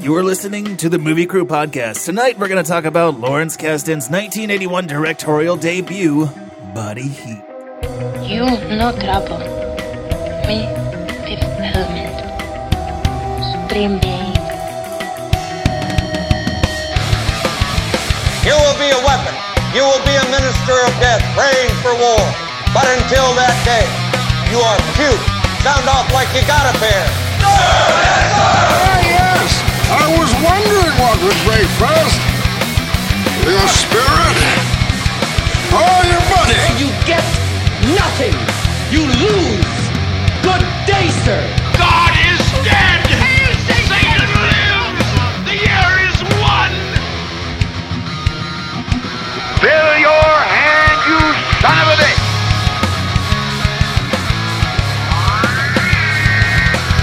You are listening to the Movie Crew Podcast. Tonight we're going to talk about Lawrence Kasdan's 1981 directorial debut, Body Heat. You no trouble. Me, Fifth Element. Supreme Being. You will be a weapon. You will be a minister of death, praying for war. But until that day, you are cute. Sound off like you got a pair. Yes! I was wondering what would break first. Your spirit or your money. You get nothing. You lose. Good day, sir. God is dead! Satan lives! The year is one! Fill your hand, you son of a bitch!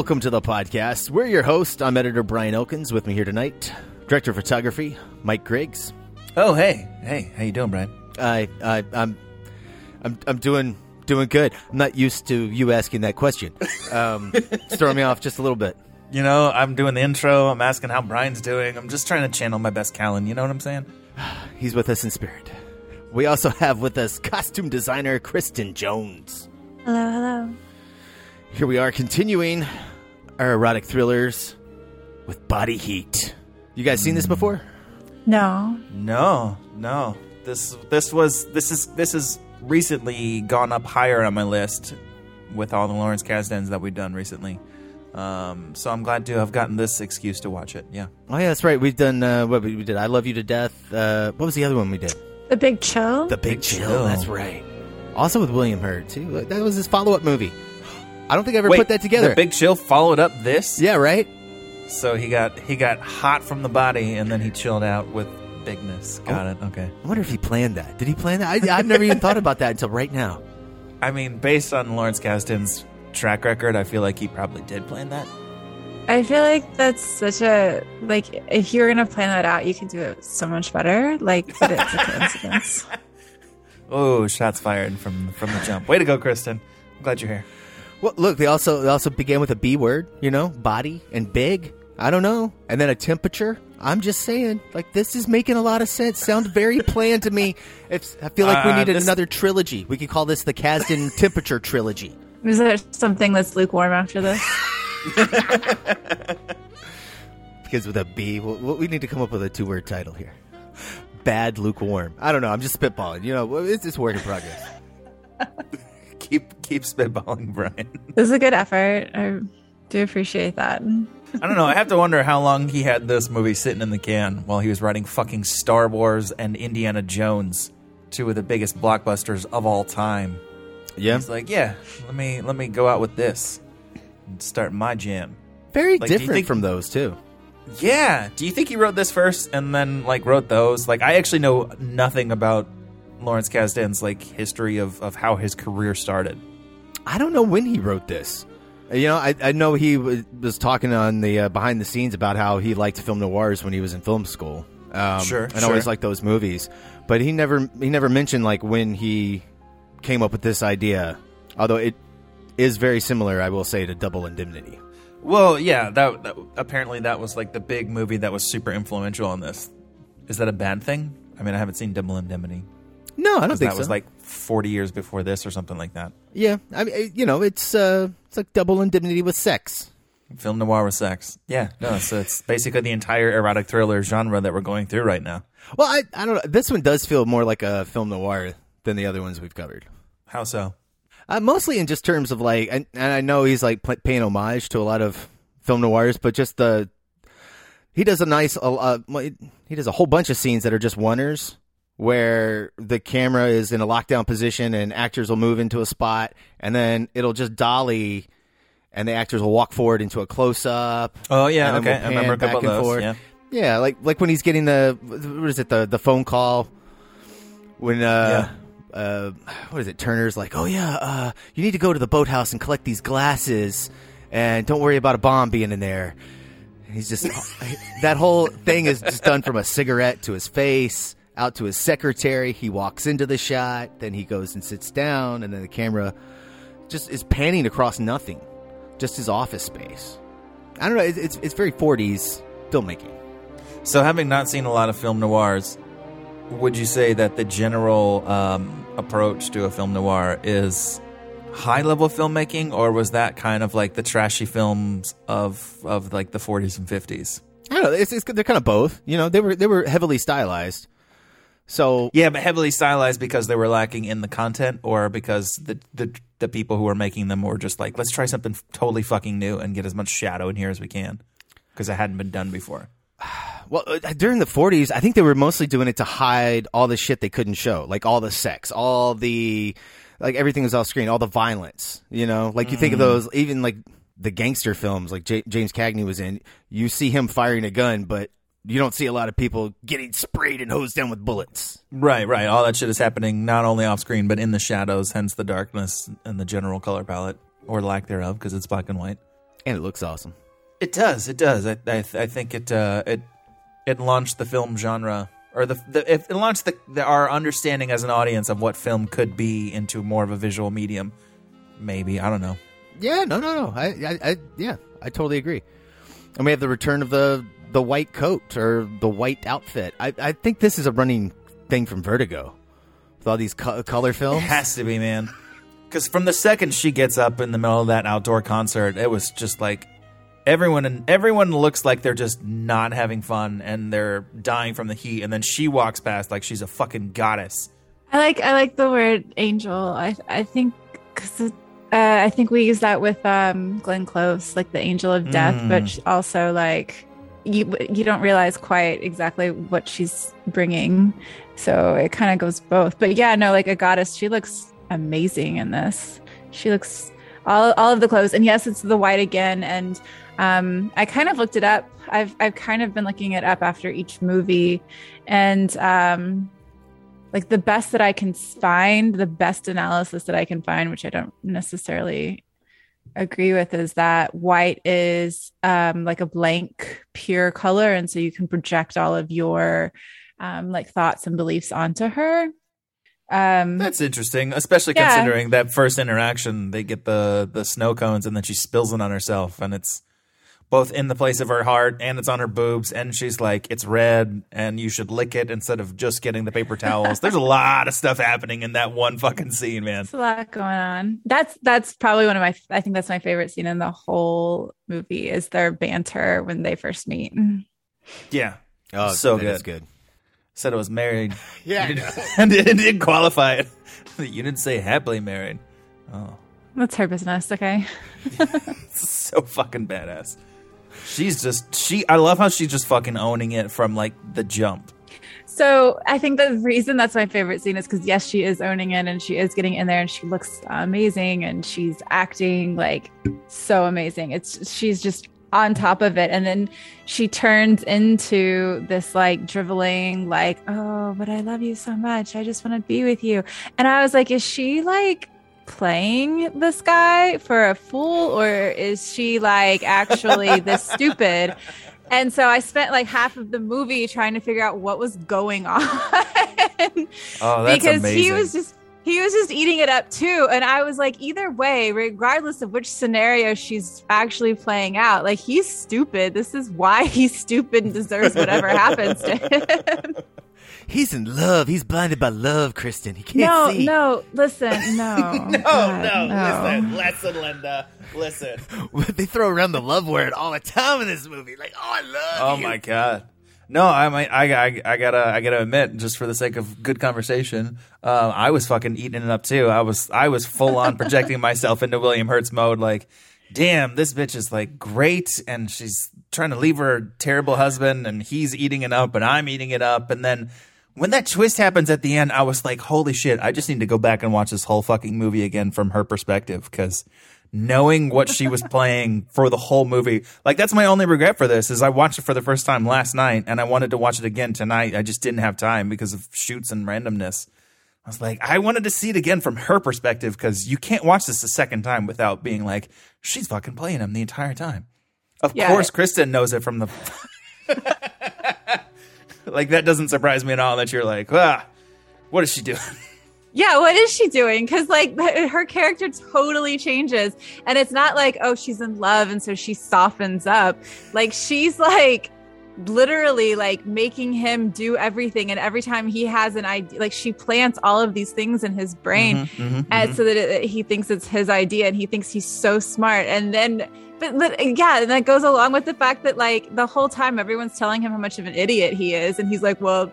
Welcome to the podcast. We're your host. I'm editor Brian Elkins. With me here tonight, director of photography Mike Griggs. Oh, hey. Hey, how you doing, Brian? I, I, I'm, I'm, I'm doing doing good. I'm not used to you asking that question. Um, it's throwing me off just a little bit. You know, I'm doing the intro. I'm asking how Brian's doing. I'm just trying to channel my best Callan. You know what I'm saying? He's with us in spirit. We also have with us costume designer Kristen Jones. Hello, hello. Here we are continuing our erotic thrillers with Body Heat. You guys seen this before? No. No, no. This this was this is this has recently gone up higher on my list with all the Lawrence Kasdans that we've done recently. Um, so I'm glad to have gotten this excuse to watch it. Yeah. Oh yeah, that's right. We've done uh, what we we did. I love you to death. Uh, what was the other one we did? The Big Chill? The Big, Chill. Chill. That's right. Also with William Hurt too. That was his follow up movie. I don't think I ever Wait, put that together. The Big Chill followed up this. yeah, right. So he got he got hot from the body, and then he chilled out with bigness. Oh, got Oh. it. Okay. I wonder if he planned that. Did he plan that? I, I've never even thought about that until right now. I mean, based on Lawrence Kasdan's track record, I feel like he probably did plan that. I feel like that's such a like if you're gonna plan that out, you can do it so much better. Like, but it's a coincidence. Oh, shots fired from from the jump. Way to go, Kristen. I'm glad you're here. Well, look, they also they also began with a B word. You know, body and big. I don't know, and then a temperature. I'm just saying, like this is making a lot of sense. Sounds very planned to me. It's, I feel like we Uh, needed this- another trilogy. We could call this the Kasdan Temperature Trilogy. Is there something that's lukewarm after this? Because with a B, we we need to come up with a two word title here. Bad lukewarm. I don't know. I'm just spitballing. You know, it's just work in progress. Keep keep spitballing, Brian. This is a good effort. I do appreciate that. I don't know. I have to wonder how long he had this movie sitting in the can while he was writing fucking Star Wars and Indiana Jones, two of the biggest blockbusters of all time. Yeah, He's like, yeah, let me let me go out with this and start my jam. very like, different think- from those too. Yeah. Do you think he wrote this first and then like wrote those? Like, I actually know nothing about Lawrence Kasdan's like history of of how his career started. I don't know when he wrote this. You know, I, I know he was, was talking on the uh, behind the scenes about how he liked to film noirs when he was in film school. Um, Sure, and always sure. liked those movies, but he never he never mentioned like when he came up with this idea. Although it is very similar, I will say, to Double Indemnity. Well, yeah, that, that apparently that was like the big movie that was super influential on this. Is that a bad thing? I mean, I haven't seen Double Indemnity. No, I don't think that so. was like 40 years before this or something like that. yeah, I mean, you know, it's uh, it's like Double Indemnity with sex. Film noir with sex. Yeah, no, so it's basically the entire erotic thriller genre that we're going through right now. Well, I I don't know. This one does feel more like a film noir than the other ones we've covered. How so? Uh, mostly in just terms of like, and, and I know he's like paying homage to a lot of film noirs, but just the he does a nice uh, uh, he does a whole bunch of scenes that are just oneers where the camera is in a lockdown position and actors will move into a spot and then it'll just dolly and the actors will walk forward into a close up. Oh, yeah, okay. I we'll remember a couple back of and those, forth. yeah. Yeah, like like when he's getting the what is it the the phone call when uh uh what is it Turner's like oh yeah uh you need to go to the boathouse and collect these glasses and don't worry about a bomb being in there. And he's just that whole thing is just done from a cigarette to his face out to his secretary. He walks into the shot, then he goes and sits down, and then the camera just is panning across nothing, just his office space. I don't know. It's it's, it's very 40s filmmaking. So, having not seen a lot of film noirs, would you say that the general um, approach to a film noir is high level filmmaking, or was that kind of like the trashy films of of like the 40s and 50s? I don't know. It's, it's they're kind of both. You know, they were they were heavily stylized. So Yeah, but heavily stylized because they were lacking in the content, or because the the the people who were making them were just like, let's try something totally fucking new and get as much shadow in here as we can, because it hadn't been done before. Well, uh, during the 40s, I think they were mostly doing it to hide all the shit they couldn't show, like all the sex, all the like everything was off screen, all the violence. You know, like you think of Mm. those, even like the gangster films, like J- James Cagney was in. You see him firing a gun, but you don't see a lot of people getting sprayed and hosed down with bullets. Right, right. All that shit is happening not only off screen but in the shadows, hence the darkness and the general color palette or lack thereof, because it's black and white. And it looks awesome. It does. It does. I I, I think it uh, it it launched the film genre or the, the it launched the, the our understanding as an audience of what film could be into more of a visual medium. Maybe I don't know. Yeah, no, no, no. I, I, I yeah, I totally agree. And we have the return of the the white coat or the white outfit. I, I think this is a running thing from Vertigo with all these co- color It films. has to be, man. Because from the second she gets up in the middle of that outdoor concert, it was just like everyone and everyone looks like they're just not having fun and they're dying from the heat, and then she walks past like she's a fucking goddess. I like I like the word angel. I I think because uh, I think we use that with um, Glenn Close, like the angel of death, Mm. but also like you you don't realize quite exactly what she's bringing, so it kind of goes both. But yeah, no, like a goddess, she looks amazing in this. She looks all all of the clothes, and yes, it's the white again. And um, I kind of looked it up. I've I've kind of been looking it up after each movie, and um, like the best that I can find, the best analysis that I can find, which I don't necessarily agree with, is that white is um, like a blank, pure color, and so you can project all of your um, like thoughts and beliefs onto her. Um, That's interesting, especially Yeah. considering that first interaction, they get the the snow cones and then she spills it on herself, and it's both in the place of her heart and it's on her boobs, and she's like, "It's red, and you should lick it instead of just getting the paper towels." There's a lot of stuff happening in that one fucking scene, man. There's a lot going on. That's that's probably one of my. I think that's my favorite scene in the whole movie is their banter when they first meet. Yeah, Oh, so that good. is good. Said it was married, Yeah, You didn't- and it didn't qualify it. You didn't say happily married. Oh, That's her business. Okay. so fucking badass. She's just she. I love how she's just fucking owning it from like the jump. So I think the reason that's my favorite scene is because yes, she is owning it and she is getting in there and she looks amazing and she's acting like so amazing. It's she's just on top of it and then she turns into this like driveling like oh but i love you so much i just want to be with you and i was like is she like playing this guy for a fool or is she like actually this stupid? And so i spent like half of the movie trying to figure out what was going on. Oh, that's because amazing. he was just he was just eating it up too. And i was like either way regardless of which scenario she's actually playing out like he's stupid. This is why he's stupid and deserves whatever happens to him He's in love. He's blinded by love, Kristen. He can't no see. no listen no no, God, no, no, listen, listen, Linda, listen. they throw around the love word all the time in this movie. Like, oh, I love Oh you. my god. No, I might. I, I, I gotta. I gotta admit, just for the sake of good conversation, uh, I was fucking eating it up too. I was. I was full on projecting myself into William Hurt's mode. Like, damn, this bitch is like great, and she's trying to leave her terrible husband, and he's eating it up, and I'm eating it up, and then. When that twist happens at the end, I was like, holy shit, I just need to go back and watch this whole fucking movie again from her perspective. Cause knowing what she was playing for the whole movie, like that's my only regret for this is I watched it for the first time last night and I wanted to watch it again tonight. I just didn't have time because of shoots and randomness. I was like, I wanted to see it again from her perspective because you can't watch this a second time without being like, she's fucking playing him the entire time. Of Yeah. course, Kristen knows it from the. like, that doesn't surprise me at all that you're like, ah, what is she doing? Yeah, what is she doing? Because like her character totally changes, and it's not like oh she's in love and so she softens up. Like she's like literally like making him do everything, and every time he has an idea, like she plants all of these things in his brain, Mhm, mhm, and mhm. so that it, he thinks it's his idea, and he thinks he's so smart, and then. But, but yeah, and that goes along with the fact that like the whole time everyone's telling him how much of an idiot he is, and he's like, "Well,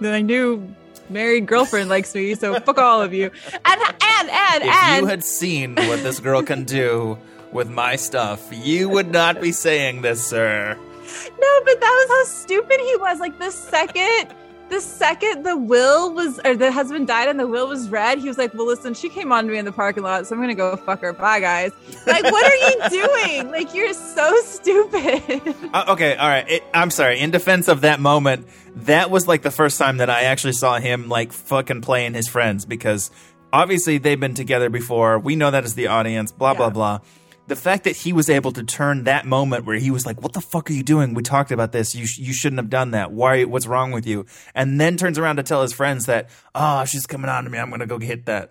then I knew married girlfriend likes me, so fuck all of you." And and and if and you had seen what this girl can do with my stuff, you would not be saying this, sir. no, but that was how stupid he was. Like the second. The second the will was, or the husband died and the will was read, he was like, "Well, listen, she came on to me in the parking lot, so I'm gonna go fuck her. Bye, guys." Like, what are you doing? Like, you're so stupid. Uh, okay, all right. It, I'm sorry. In defense of that moment, that was like the first time that I actually saw him like fucking playing his friends because obviously they've been together before. We know that as the audience. Blah blah blah. The fact that he was able to turn that moment where he was like, "What the fuck are you doing? We talked about this. You sh- you shouldn't have done that. Why? What's wrong with you?" And then turns around to tell his friends that, "Oh, she's coming on to me. I'm gonna go hit that."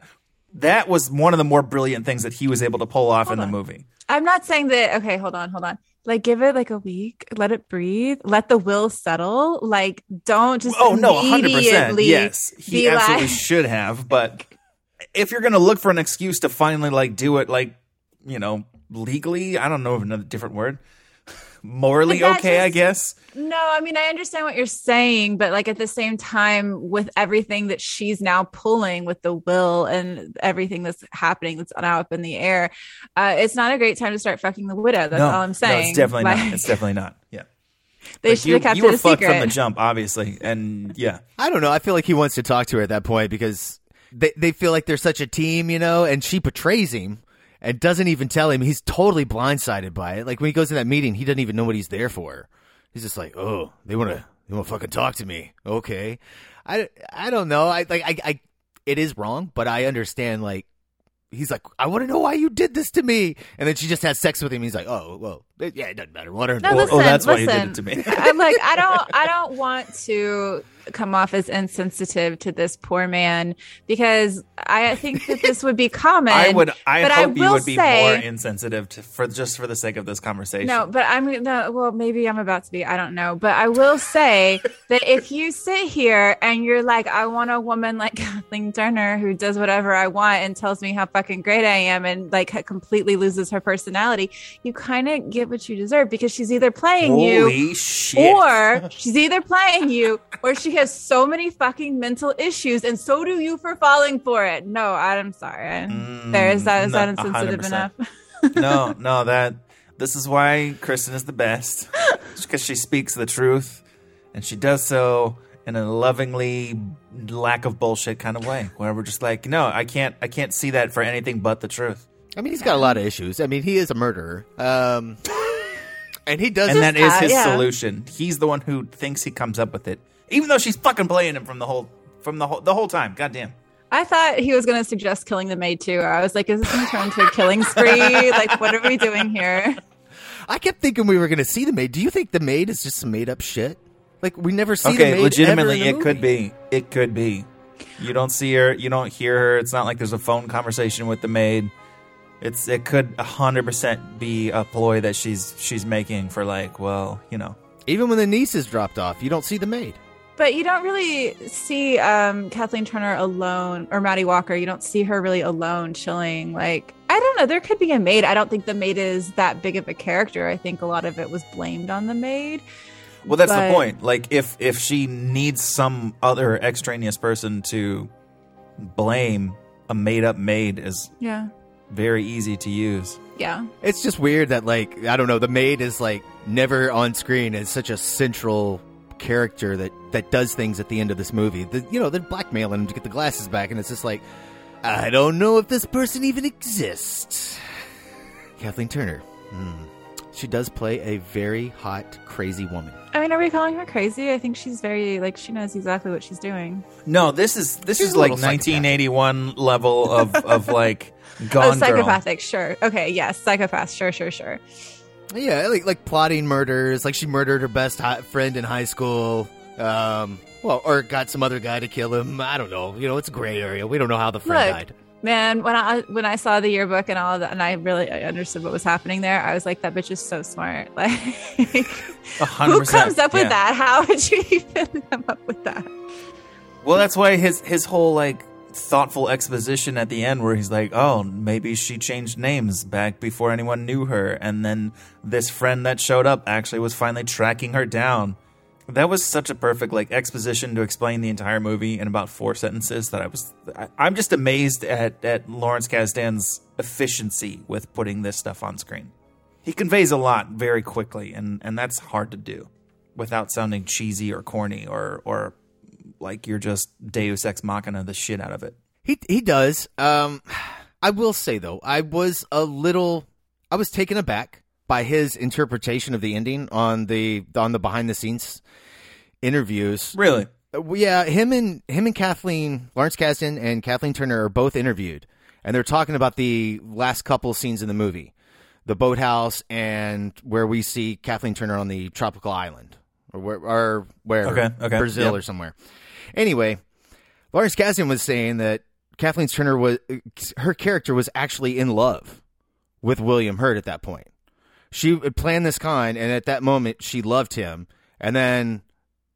That was one of the more brilliant things that he was able to pull off in the movie. I'm not saying that. Okay, hold on, hold on. Like, give it like a week. Let it breathe. Let the will settle. Like, don't just. Oh no, hundred percent. immediately Yes, he absolutely like- should have. But if you're gonna look for an excuse to finally like do it, like you know, legally, I don't know of another different word. Morally But that okay, I guess. No, I mean, I understand what you're saying, but like at the same time, with everything that she's now pulling with the will and everything that's happening that's now up in the air, uh, it's not a great time to start fucking the widow. That's no, all I'm saying. No, it's definitely Like, not. It's definitely not. Yeah, They Like, should you, have kept you it were a fucked secret. from the jump, obviously, and yeah. I don't know. I feel like he wants to talk to her at that point because they they feel like they're such a team, you know, and she betrays him and doesn't even tell him. He's totally blindsided by it. Like when he goes to that meeting, he doesn't even know what he's there for. He's just like, "Oh, they want to they want to fucking talk to me." Okay. I, I don't know. I like I, I it is wrong, but I understand like he's like, "I want to know why you did this to me." And then she just has sex with him. He's like, "Oh, well, yeah, it doesn't matter. Let her No, know." listen, oh, that's why you did it to me. I'm like, I don't, I don't want to come off as insensitive to this poor man because I think that this would be common. I would. I but hope you will would be say- more insensitive to, for just for the sake of this conversation. No, but I'm no, well, maybe I'm about to be. I don't know, but I will say that if you sit here and you're like, I want a woman like Kathleen Turner who does whatever I want and tells me how fucking great I am and like completely loses her personality, you kind of get what you deserve because she's either playing you shit! or she's either playing you or she has so many fucking mental issues and so do you for falling for it. No, I'm sorry. there is that is that Mm, insensitive 100%. enough? no, no, that this is why Kristen is the best because she speaks the truth and she does so in a lovingly lack of bullshit kind of way where we're just like, no, I can't, I can't see that for anything but the truth, I mean, he's got a lot of issues. I mean, he is a murderer. Um, and he does and that is his yeah. solution. He's the one who thinks he comes up with it, even though she's fucking playing him from the whole, from the whole, the whole time. Goddamn. I thought he was going to suggest killing the maid too. I was like, is this going to turn into a killing spree? like, what are we doing here? I kept thinking we were going to see the maid. Do you think the maid is just some made up shit? Like we never see the okay, maid legitimately, ever in it the could be. It could be. You don't see her. You don't hear her. It's not like there's a phone conversation with the maid. It's it could hundred percent be a ploy that she's she's making for like, well, you know, Even when the niece is dropped off, you don't see the maid. But you don't really see um, Kathleen Turner alone or Maddie Walker. You don't see her really alone chilling. Like, I don't know. There could be a maid. I don't think the maid is that big of a character. I think a lot of it was blamed on the maid. well, that's But- the point. Like, if if she needs some other extraneous person to blame, a made up maid is Yeah. very easy to use. Yeah. It's just weird that like I don't know, the maid is like never on screen as such a central character that that does things at the end of this movie. The, you know, they're blackmailing him to get the glasses back, and it's just like I don't know if this person even exists. Kathleen Turner. Hmm. She does play a very hot, crazy woman. I mean, are we calling her crazy? I think she's very like she knows exactly what she's doing. No, this is this She's is like little psychopathic. 1981 level of of like Gone oh, Girl. psychopathic. Sure. Okay. Yes. Psychopath. Sure. Sure. Sure. Yeah, like like plotting murders. Like she murdered her best hi- friend in high school. Um, well, or got some other guy to kill him. I don't know. You know, it's a gray area. We don't know how the friend Look, died. man, when I when I saw the yearbook and all of that, and I really I understood what was happening there, I was like, that bitch is so smart. Like, A hundred who comes up with yeah. that? How would you even come up with that? Well, that's why his his whole like thoughtful exposition at the end, where he's like, "Oh, maybe she changed names back before anyone knew her," and then this friend that showed up actually was finally tracking her down. That was such a perfect like exposition to explain the entire movie in about four sentences. That I was, I, I'm just amazed at at Lawrence Kasdan's efficiency with putting this stuff on screen. He conveys a lot very quickly, and and that's hard to do without sounding cheesy or corny or or like you're just Deus ex machina the shit out of it. He he does. Um, I will say though, I was a little, I was taken aback by his interpretation of the ending on the on the behind the scenes interviews. Really? Uh, Yeah, him and him and Kathleen Lawrence Kasdan and Kathleen Turner are both interviewed, and they're talking about the last couple scenes in the movie, the boathouse and where we see Kathleen Turner on the tropical island, or where, or where Okay, okay, Brazil yep. or somewhere. Anyway, Lawrence Kasdan was saying that Kathleen Turner was her character was actually in love with William Hurt at that point. She had planned this con, and at that moment, she loved him. And then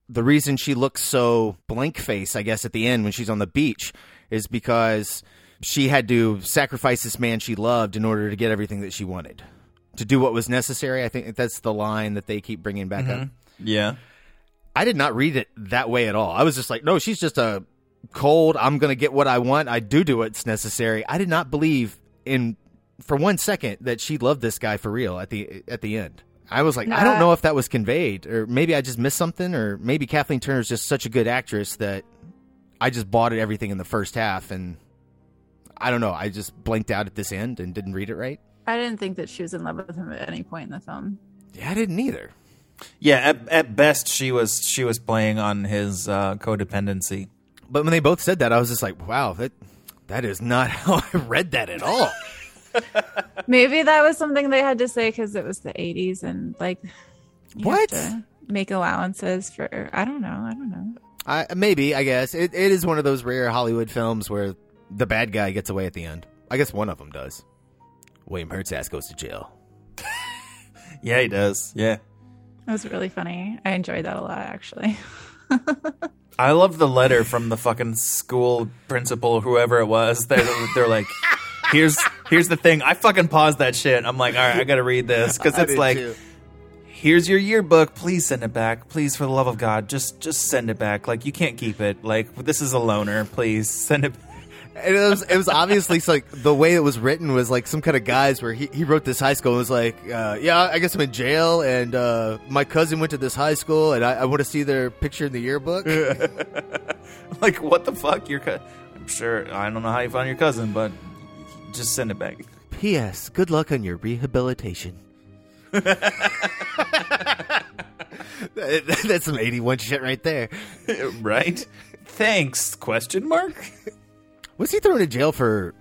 the reason she looks so blank face, I guess, at the end when she's on the beach is because she had to sacrifice this man she loved in order to get everything that she wanted. To do what was necessary. I think that's the line that they keep bringing back up. Yeah. I did not read it that way at all. I was just like, no, she's just a cold, I'm going to get what I want. I do do what's necessary. I did not believe in for one second that she loved this guy for real at the at the end. I was like, I don't know if that was conveyed or maybe I just missed something or maybe Kathleen Turner's just such a good actress that I just bought it everything in the first half and I don't know, I just blinked out at this end and didn't read it right. I didn't think that she was in love with him at any point in the film. Yeah, I didn't either. Yeah, at, at best she was she was playing on his uh, codependency. But when they both said that, I was just like, wow, that that is not how I read that at all. Maybe that was something they had to say because it was the 80s and like What? make allowances for I don't know. I don't know. I, maybe, I guess. It, it is one of those rare Hollywood films where the bad guy gets away at the end. I guess one of them does. William Hurt's ass goes to jail. Yeah, he does. Yeah. It was really funny. I enjoyed that a lot actually. I love the letter from the fucking school principal, whoever it was. They're, they're like, here's here's the thing. I fucking paused that shit. I'm like, all right, I gotta read this because it's like, too. here's your yearbook. Please send it back. Please, for the love of God, just just send it back. Like you can't keep it. Like this is a loaner. Please send it. And it was it was obviously like the way it was written was like some kind of guys where he, he wrote this high school and was like, uh, yeah, I guess I'm in jail and uh, my cousin went to this high school and I, I want to see their picture in the yearbook. Like what the fuck? Your co- I'm sure I don't know how you found your cousin, but just send it back. P.S. Good luck on your rehabilitation. That- That's some 81 shit right there. right? Thanks? Question mark. Was he thrown in jail for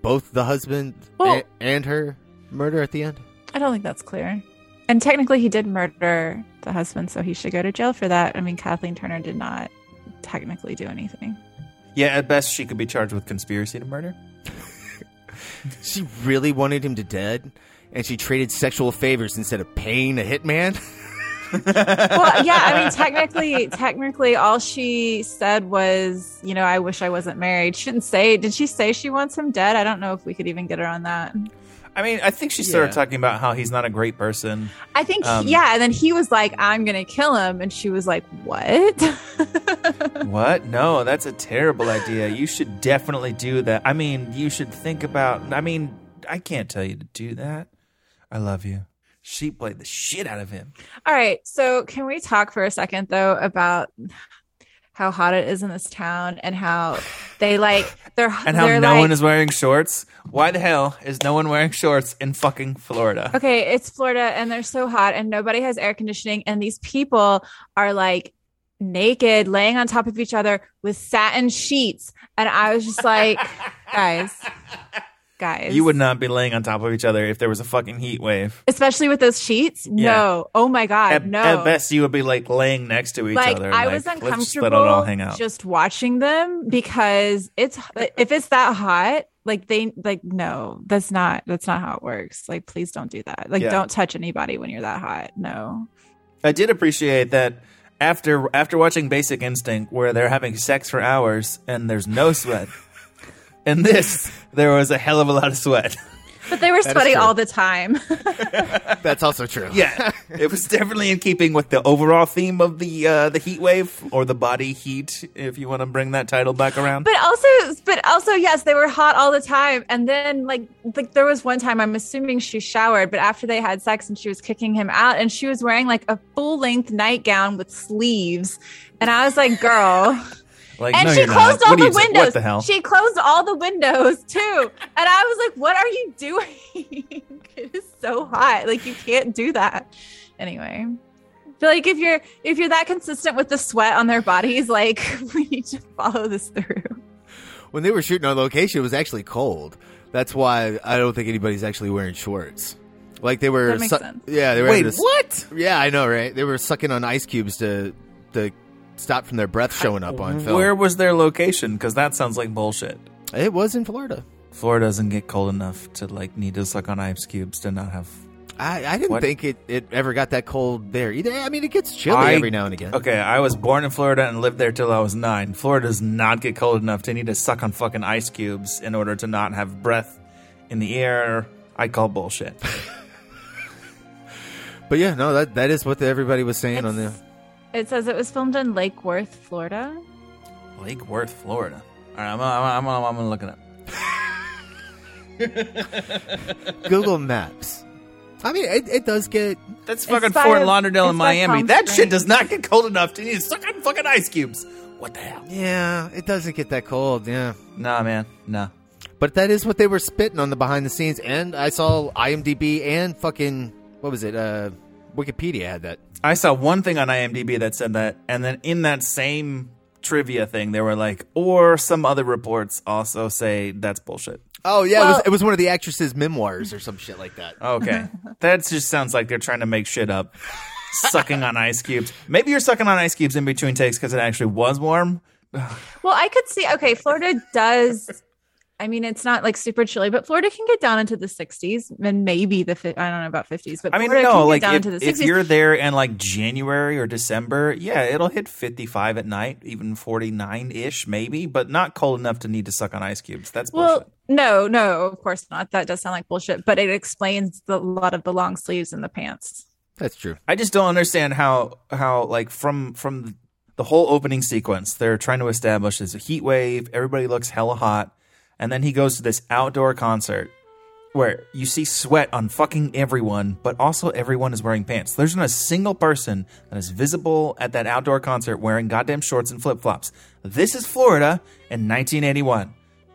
both the husband Well- a- and her murder at the end? I don't think that's clear. And technically, he did murder the husband, so he should go to jail for that. I mean, Kathleen Turner did not technically do anything. Yeah, at best she could be charged with conspiracy to murder. She really wanted him to dead, and she traded sexual favors instead of paying a hitman. well, yeah, I mean, technically, technically, all she said was, you know, I wish I wasn't married. She didn't say. Did she say she wants him dead? I don't know if we could even get her on that. I mean, I think she started Yeah. talking about how he's not a great person. I think, Um, yeah. And then he was like, "I'm gonna kill him," and she was like, "What?" What? No, that's a terrible idea. You should definitely do that. I mean, you should think about. I mean, I can't tell you to do that. I love you. She played the shit out of him. All right. So, can we talk for a second, though, about how hot it is in this town and how they like, they're, And how they're no like, one is wearing shorts. Why the hell is no one wearing shorts in fucking Florida? Okay, it's Florida and they're so hot and nobody has air conditioning and these people are like naked laying on top of each other with satin sheets and I was just like guys guys You would not be laying on top of each other if there was a fucking heat wave. especially with those sheets no oh my god At, no at best, you would be like laying next to each like other. I like, was uncomfortable all hang out. just watching them because it's if it's that hot like they like no that's not that's not how it works like please don't do that like Yeah. don't touch anybody when you're that hot no I did appreciate that after after watching Basic Instinct, where they're having sex for hours and there's no sweat. In this, there was a hell of a lot of sweat. But they were That is sweaty true. all the time. That's also true. Yeah, it was definitely in keeping with the overall theme of the uh, the heat wave or the body heat, if you want to bring that title back around. but also, but also, yes, they were hot all the time. And then, like, like there was one time I'm assuming she showered, but after they had sex and she was kicking him out, and she was wearing like a full length nightgown with sleeves, and I was like, girl. Like, and no, she closed not. all What the windows. What the hell? She closed all the windows too. And I was like, what are you doing? it is so hot. Like you can't do that. Anyway. I feel like if you're if you're that consistent with the sweat on their bodies, like we need to follow this through. When they were shooting on location, it was actually cold. That's why I don't think anybody's actually wearing shorts. Like they were, That makes sense. yeah, they were. Wait, having to- what? Yeah, I know, right? They were sucking on ice cubes to to stop from their breath showing up on film. Where was their location? Because that sounds like bullshit. It was in Florida. Florida doesn't get cold enough to like need to suck on ice cubes to not have. I, I didn't What? think it, it ever got that cold there either. I mean, it gets chilly I- every now and again. Okay, I was born in Florida and lived there till I was nine. Florida does not get cold enough to need to suck on fucking ice cubes in order to not have breath in the air. I call bullshit. But yeah, no, that that is what everybody was saying on the. It says it was filmed in Lake Worth, Florida. Lake Worth, Florida. All right, I'm I'm I'm, I'm gonna look it up. Google Maps. I mean, it, it does get. That's fucking by- Fort Lauderdale in Miami. Palm That shit does not get cold enough to need to suck on fucking ice cubes. What the hell? Yeah, it doesn't get that cold. Yeah, Nah, man, nah. but that is what they were spitting on the behind the scenes. And I saw IMDb and fucking what was it? Uh, Wikipedia had that. I saw one thing on IMDb that said that, and then in that same trivia thing, they were like, or some other reports also say that's bullshit. Oh yeah, it, was, it was one of the actress's memoirs or some shit like that. Okay, that just sounds like they're trying to make shit up. sucking on ice cubes. Maybe you're sucking on ice cubes in between takes because it actually was warm. Well, I could see. Okay, Florida does. I mean, it's not like super chilly, but Florida can get down into the 60s and maybe the. fi- I don't know about 50s, but I mean, Florida no, can get like down if, into the if you're there in like January or December, yeah, it'll hit 55 at night, even 49 ish, maybe, but not cold enough to need to suck on ice cubes. That's well, bullshit. no, no, of course not. That does sound like bullshit, but it explains the, a lot of the long sleeves and the pants. That's true. I just don't understand how how like from from the whole opening sequence, they're trying to establish there's a heat wave, everybody looks hella hot, and then he goes to this outdoor concert where you see sweat on fucking everyone, but also everyone is wearing pants. There's not a single person that is visible at that outdoor concert wearing goddamn shorts and flip flops. This is Florida in 1981.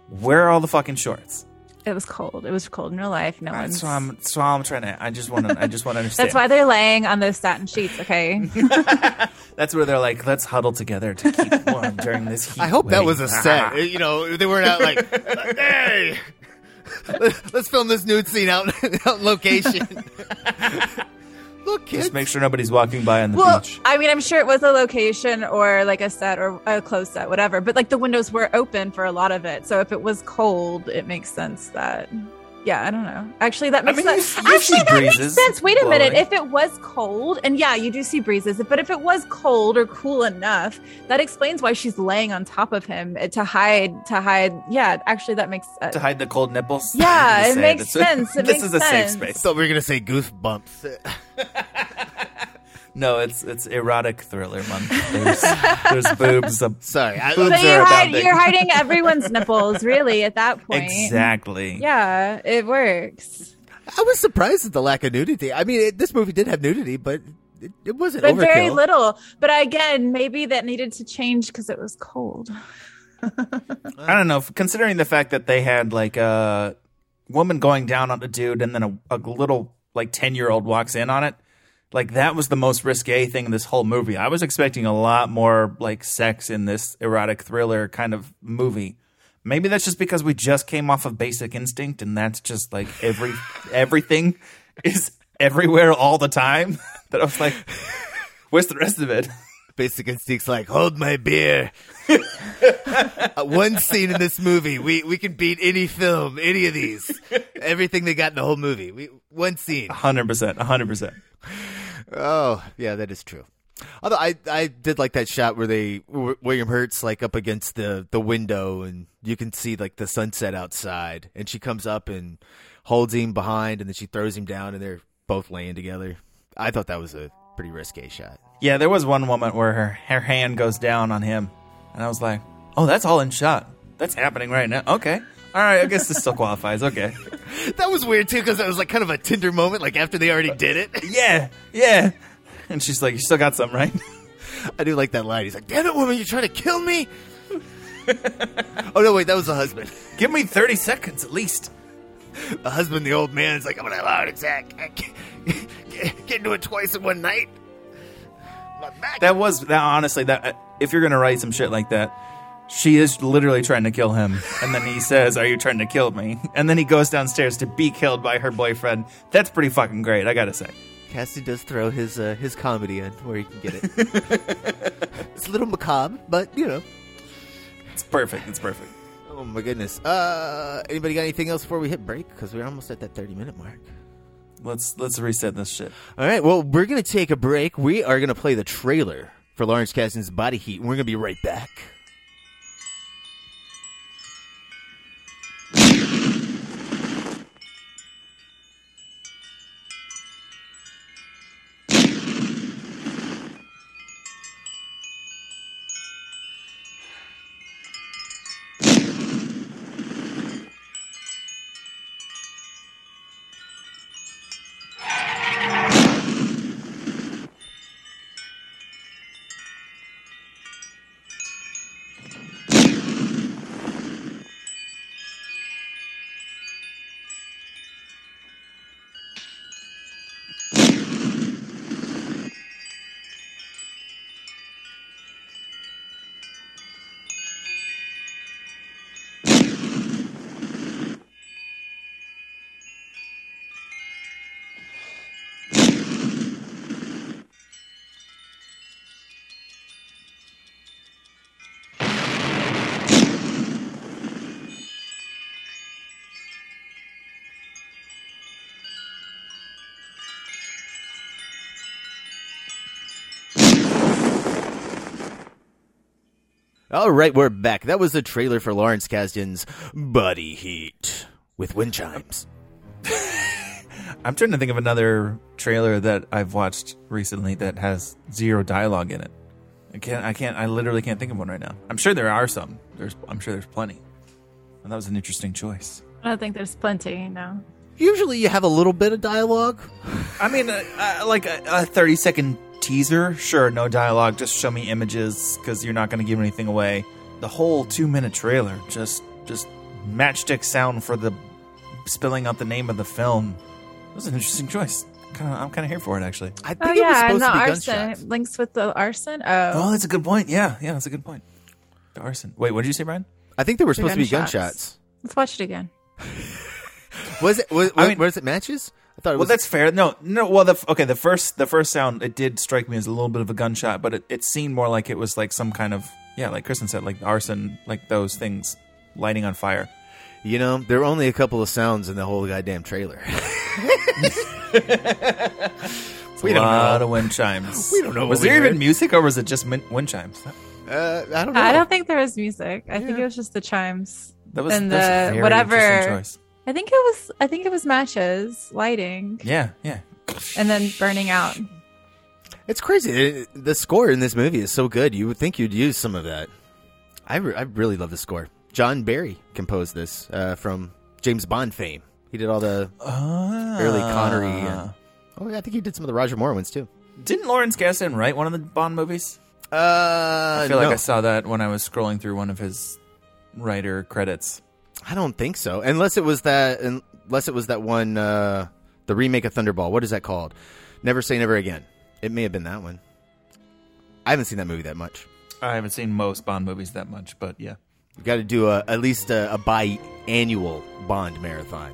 Where are all the fucking shorts? It was cold. It was cold in real life. No one's. So I'm. That's why I'm trying to. I just want to. I just want to understand. That's why they're laying on those satin sheets. Okay. That's where they're like, let's huddle together to keep warm during this heat. I hope that was a set. you know, they weren't out like, hey, let's film this nude scene out, out in location. Look, kids. Just make sure nobody's walking by on the Well, beach. I mean, I'm sure it was a location or like a set or a closed set, whatever. But like the windows were open for a lot of it, so if it was cold, it makes sense that. Yeah, I don't know. Actually, that makes mean, sense. s- you Actually, see that makes sense. Wait a minute. If it was cold, and yeah, you do see breezes, but if it was cold or cool enough, that explains why she's laying on top of him eh, to hide. To hide. Yeah, actually, that makes. Uh, to hide the cold nipples. Yeah, it makes It's a- sense. It this makes is a safe sense. I space. thought we were gonna say goosebumps. No, it's it's erotic thriller month. There's, there's boobs. um, Sorry, I, boobs So you're, hide, you're hiding everyone's nipples, really, at that point. Exactly. Yeah, it works. I was surprised at the lack of nudity. I mean, it, this movie did have nudity, but it, it wasn't But overkill. very little. But again, maybe that needed to change because it was cold. I don't know. Considering the fact that they had like a woman going down on a dude, and then a, a little like ten year old walks in on it, like that was the most risque thing in this whole movie. I was expecting a lot more like sex in this erotic thriller kind of movie. Maybe that's just because we just came off of Basic Instinct, and that's just like every everything is everywhere all the time. that I was like, where's the rest of it? Basic Instinct's like, hold my beer. Uh, One scene in this movie, we we can beat any film, any of these, everything they got in the whole movie. We one scene. Hundred percent, hundred percent. Oh, yeah, that is true. Although I, I did like that shot where they William Hurt's like up against the the window and you can see like the sunset outside and she comes up and holds him behind and then she throws him down and they're both laying together. I thought that was a pretty risque shot. Yeah, there was one moment where her, her hand goes down on him, and I was like, "Oh, that's all in shot. That's happening right now." Okay, all right. I guess this still qualifies. Okay. That was weird too because it was like kind of a tender moment, like after they already did it. Yeah, yeah. And she's like, "You still got some, right?" I do like that line. He's like, "Damn it, woman, you're trying to kill me." oh no, wait, that was the husband. Give me thirty seconds at least. The husband, the old man, is like, "I'm gonna have a heart attack. I can't, can't do it twice in one night." My back. That was that. Honestly, that if you're gonna write some shit like that, she is literally trying to kill him, and then he says, "Are you trying to kill me?" And then he goes downstairs to be killed by her boyfriend. That's pretty fucking great. I gotta say. Cassie does throw his uh, his comedy in where he can get it. it's a little macabre, but you know. It's perfect. It's perfect. Oh my goodness. Uh, anybody got anything else before we hit break? Because we're almost at that thirty minute mark. Let's let's reset this shit. All right. Well, we're gonna take a break. We are gonna play the trailer for Lawrence Kasdan's Body Heat, and we're gonna be right back. All right, we're back. That was the trailer for Lawrence Kasdan's Body Heat with wind chimes. I'm trying to think of another trailer that I've watched recently that has zero dialogue in it. I can't. I can't. I literally can't think of one right now. I'm sure there are some. There's. I'm sure there's plenty. And that was an interesting choice. I don't think there's plenty, no. Usually, you have a little bit of dialogue. I mean, uh, uh, like a, a 30 second teaser. Sure, no dialogue. Just show me images because you're not going to give anything away. The whole two minute trailer, just just matchstick sound for the spilling out the name of the film. It was an interesting choice. Kind of, I'm kind of here for it actually. I oh, think Oh it was yeah, supposed and the to be arson gunshots. links with the arson. Oh, Oh, that's a good point. Yeah, yeah, that's a good point. The arson. Wait, what did you say, Brian? I think they were The supposed to be gunshots. gunshots. let's watch it again. Was it? Was, I was, mean- was it matches? I thought it Well, was. that's fair. No, no. Well, the okay, the first the first sound it did strike me as a little bit of a gunshot, but it, it seemed more like it was like some kind of yeah, like Kristen said, like arson, like those things lighting on fire. you know, there were only a couple of sounds in the whole goddamn trailer. We We don't lot know. of wind chimes. We don't know Was what we there even heard. music or was it just min- wind chimes? Uh, I don't know. I don't think there was music. I think it was just the chimes. That was, And that's a the very whatever- interesting choice. I think it was. I think it was matches lighting Yeah, yeah. and then burning out. It's crazy. It- the score in this movie is so good. You would think you'd use some of that. I, re- I really love the score. John Barry composed this uh, from James Bond fame. He did all the early Connery. And, oh, yeah, I think he did some of the Roger Moore ones too. Didn't Lawrence Kasdan write one of the Bond movies? Uh, I feel no. like I saw that when I was scrolling through one of his writer credits. I don't think so. Unless it was that. Unless it was that one. Uh, the remake of Thunderball. What is that called? Never Say Never Again. It may have been that one. I haven't seen that movie that much. I haven't seen most Bond movies that much, but yeah. You got to do a, at least a, a biannual Bond marathon.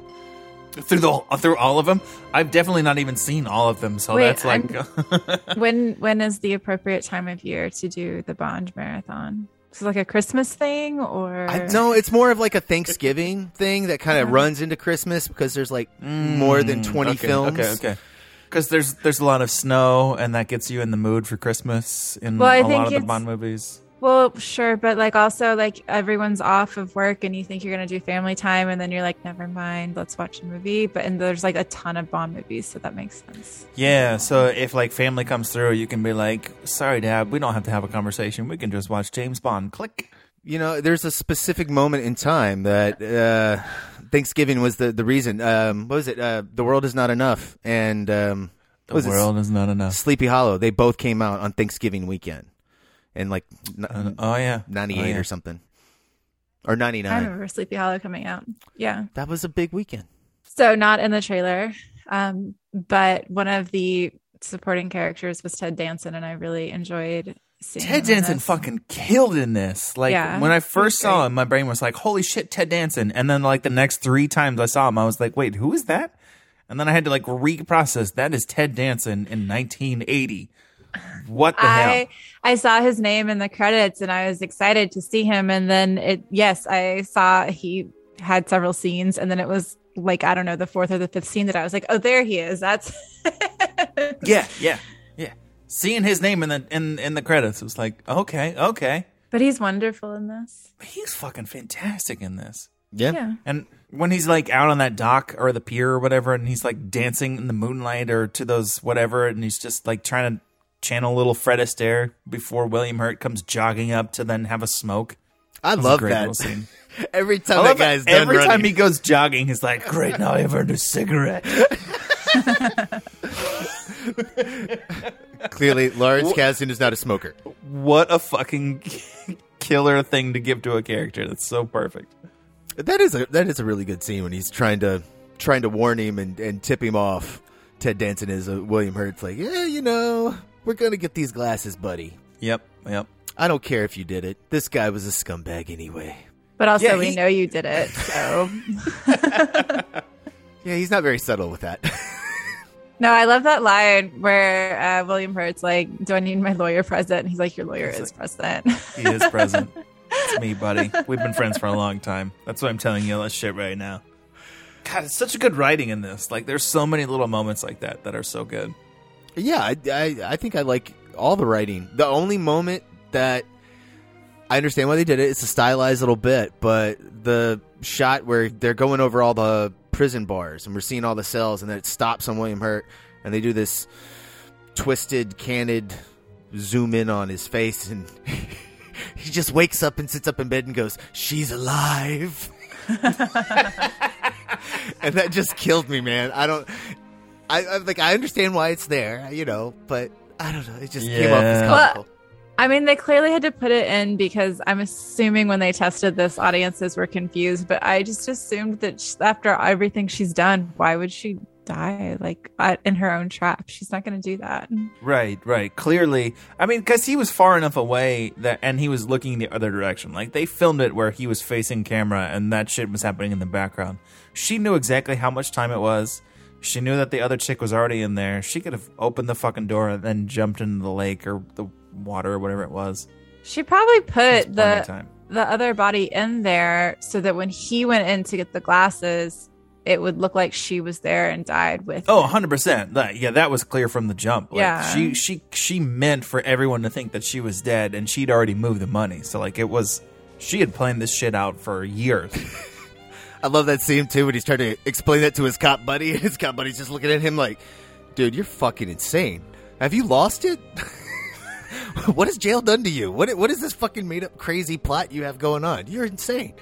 Through the through all of them, I've definitely not even seen all of them. So Wait, that's like when when is the appropriate time of year to do the Bond marathon? Is it like a Christmas thing or I, no, it's more of like a Thanksgiving thing that kind of runs into Christmas because there's like more than twenty Mm, okay, films. Okay, okay. Because there's there's a lot of snow, and that gets you in the mood for Christmas in Well, I a think lot of the Bond movies. Well, sure, but like also like everyone's off of work and you think you're gonna do family time and then you're like, never mind, let's watch a movie. But and there's like a ton of Bond movies, so that makes sense. Yeah, so if like family comes through, you can be like, "Sorry, Dad, we don't have to have a conversation. We can just watch James Bond." Click. You know, there's a specific moment in time that uh, Thanksgiving was the the reason. Um, what was it? Uh, the world is not enough, and um, The what was it? world is not enough. Sleepy Hollow. They both came out on Thanksgiving weekend, and like n- oh yeah, ninety eight Oh, yeah. or something, or ninety nine. I remember Sleepy Hollow coming out. Yeah. That was a big weekend. So not in the trailer, um, but one of the supporting characters was Ted Danson, and I really enjoyed Ted Danson this. fucking killed in this. Like Yeah, when I first saw great. him, my brain was like, "Holy shit, Ted Danson!" And then like the next three times I saw him, I was like, "Wait, who is that?" And then I had to like reprocess. That is Ted Danson in 1980. What the hell? I I saw his name in the credits and I was excited to see him. And then it yes, I saw he had several scenes, and then it was like I don't know the fourth or the fifth scene that I was like, oh, there he is. That's Yeah, yeah, yeah. Seeing his name in the in in the credits was like, okay, okay. but he's wonderful in this. He's fucking fantastic in this. Yeah. Yeah. And when he's like out on that dock or the pier or whatever, and he's like dancing in the moonlight or to those whatever, and he's just like trying to channel little Fred Astaire before William Hurt comes jogging up to then have a smoke. I That was a love great that. scene. Every time that guy's that done every running. time he goes jogging, he's like, "Great, now I've earned a cigarette." Clearly, Lawrence Kasdan is not a smoker. what a fucking killer thing to give to a character. That's so perfect. That is a that is a really good scene when he's trying to trying to warn him and, and tip him off. Ted Danson is a William Hurt's like, yeah, you know, we're gonna get these glasses, buddy. Yep, yep. I don't care if you did it. This guy was a scumbag anyway. But also, Yeah, we he- know you did it. So Yeah, he's not very subtle with that. no, I love that line where uh, William Hurt's like, "Do I need my lawyer present?" And he's like, "Your lawyer is present." He is present. it's me, buddy. We've been friends for a long time. That's why I'm telling you all this shit right now. God, it's such a good writing in this. Like, there's so many little moments like that that are so good. Yeah, I, I I think I like all the writing. The only moment that I understand why they did it, it's a stylized little bit, but the shot where they're going over all the prison bars and we're seeing all the cells, and then it stops on William Hurt, and they do this twisted, candid zoom in on his face, and he just wakes up and sits up in bed and goes, "She's alive." and that just killed me, man. I don't. I, I like. I understand why it's there, you know, but I don't know. It just came off as Yeah. comical. I mean, they clearly had to put it in because I'm assuming when they tested this, audiences were confused. But I just assumed that sh after everything she's done, why would she die like uh, in her own trap? She's not going to do that. Right, right. Clearly, I mean, because he was far enough away that, and he was looking the other direction. Like they filmed it where he was facing camera, and that shit was happening in the background. She knew exactly how much time it was. She knew that the other chick was already in there. She could have opened the fucking door and then jumped into the lake or the water or whatever it was. She probably put There's plenty of the the other body in there so that when he went in to get the glasses, it would look like she was there and died with. Oh, 100%. Yeah, that was clear from the jump. Like, Yeah. She she she meant for everyone to think that she was dead and she'd already moved the money. So like it was she had planned this shit out for years. I love that scene too when he's trying to explain that to his cop buddy, and his cop buddy's just looking at him like, "Dude, you're fucking insane." Have you lost it? what has jail done to you? What what is this fucking made up crazy plot you have going on? You're insane.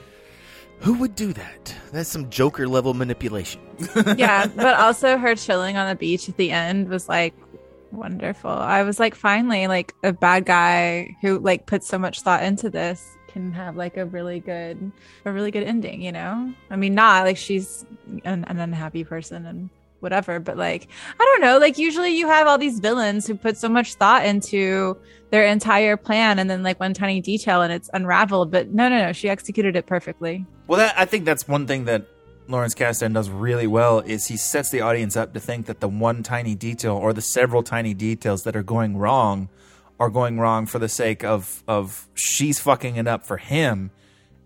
Who would do that? That's some Joker level manipulation. yeah, but also her chilling on the beach at the end was like wonderful. I was like, finally, like a bad guy who like put so much thought into this can have like a really good, a really good ending. You know, I mean, not like she's an, an unhappy person and whatever, but like I don't know. Like usually you have all these villains who put so much thought into their entire plan, and then like one tiny detail and it's unraveled. But no, no, no, she executed it perfectly. Well, that, I think that's one thing that Lawrence Kasdan does really well is he sets the audience up to think that the one tiny detail or the several tiny details that are going wrong are going wrong for the sake of of she's fucking it up for him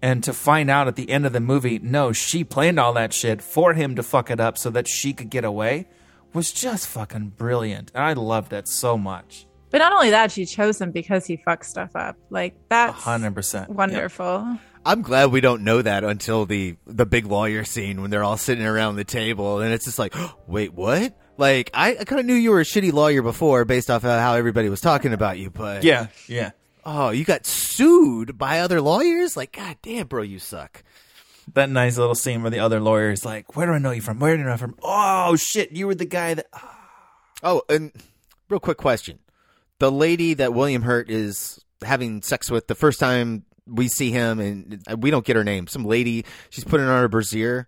and to find out at the end of the movie no she planned all that shit for him to fuck it up so that she could get away was just fucking brilliant and I loved it so much. But not only that, she chose him because he fucked stuff up. Like that's 100%. wonderful. I'm glad we don't know that until the the big lawyer scene when they're all sitting around the table and it's just like, wait, what? Like I, I kind of knew you were a shitty lawyer before based off of how everybody was talking about you, but Yeah, yeah. oh, you got sued by other lawyers? Like, god damn, bro, you suck. That nice little scene where the other lawyer is like, "Where do I know you from? Where do I know you from? Oh shit, you were the guy that." Ah. Oh, and real quick question: the lady that William Hurt is having sex with the first time we see him, and uh, we don't get her name. Some lady, she's putting on her brassiere.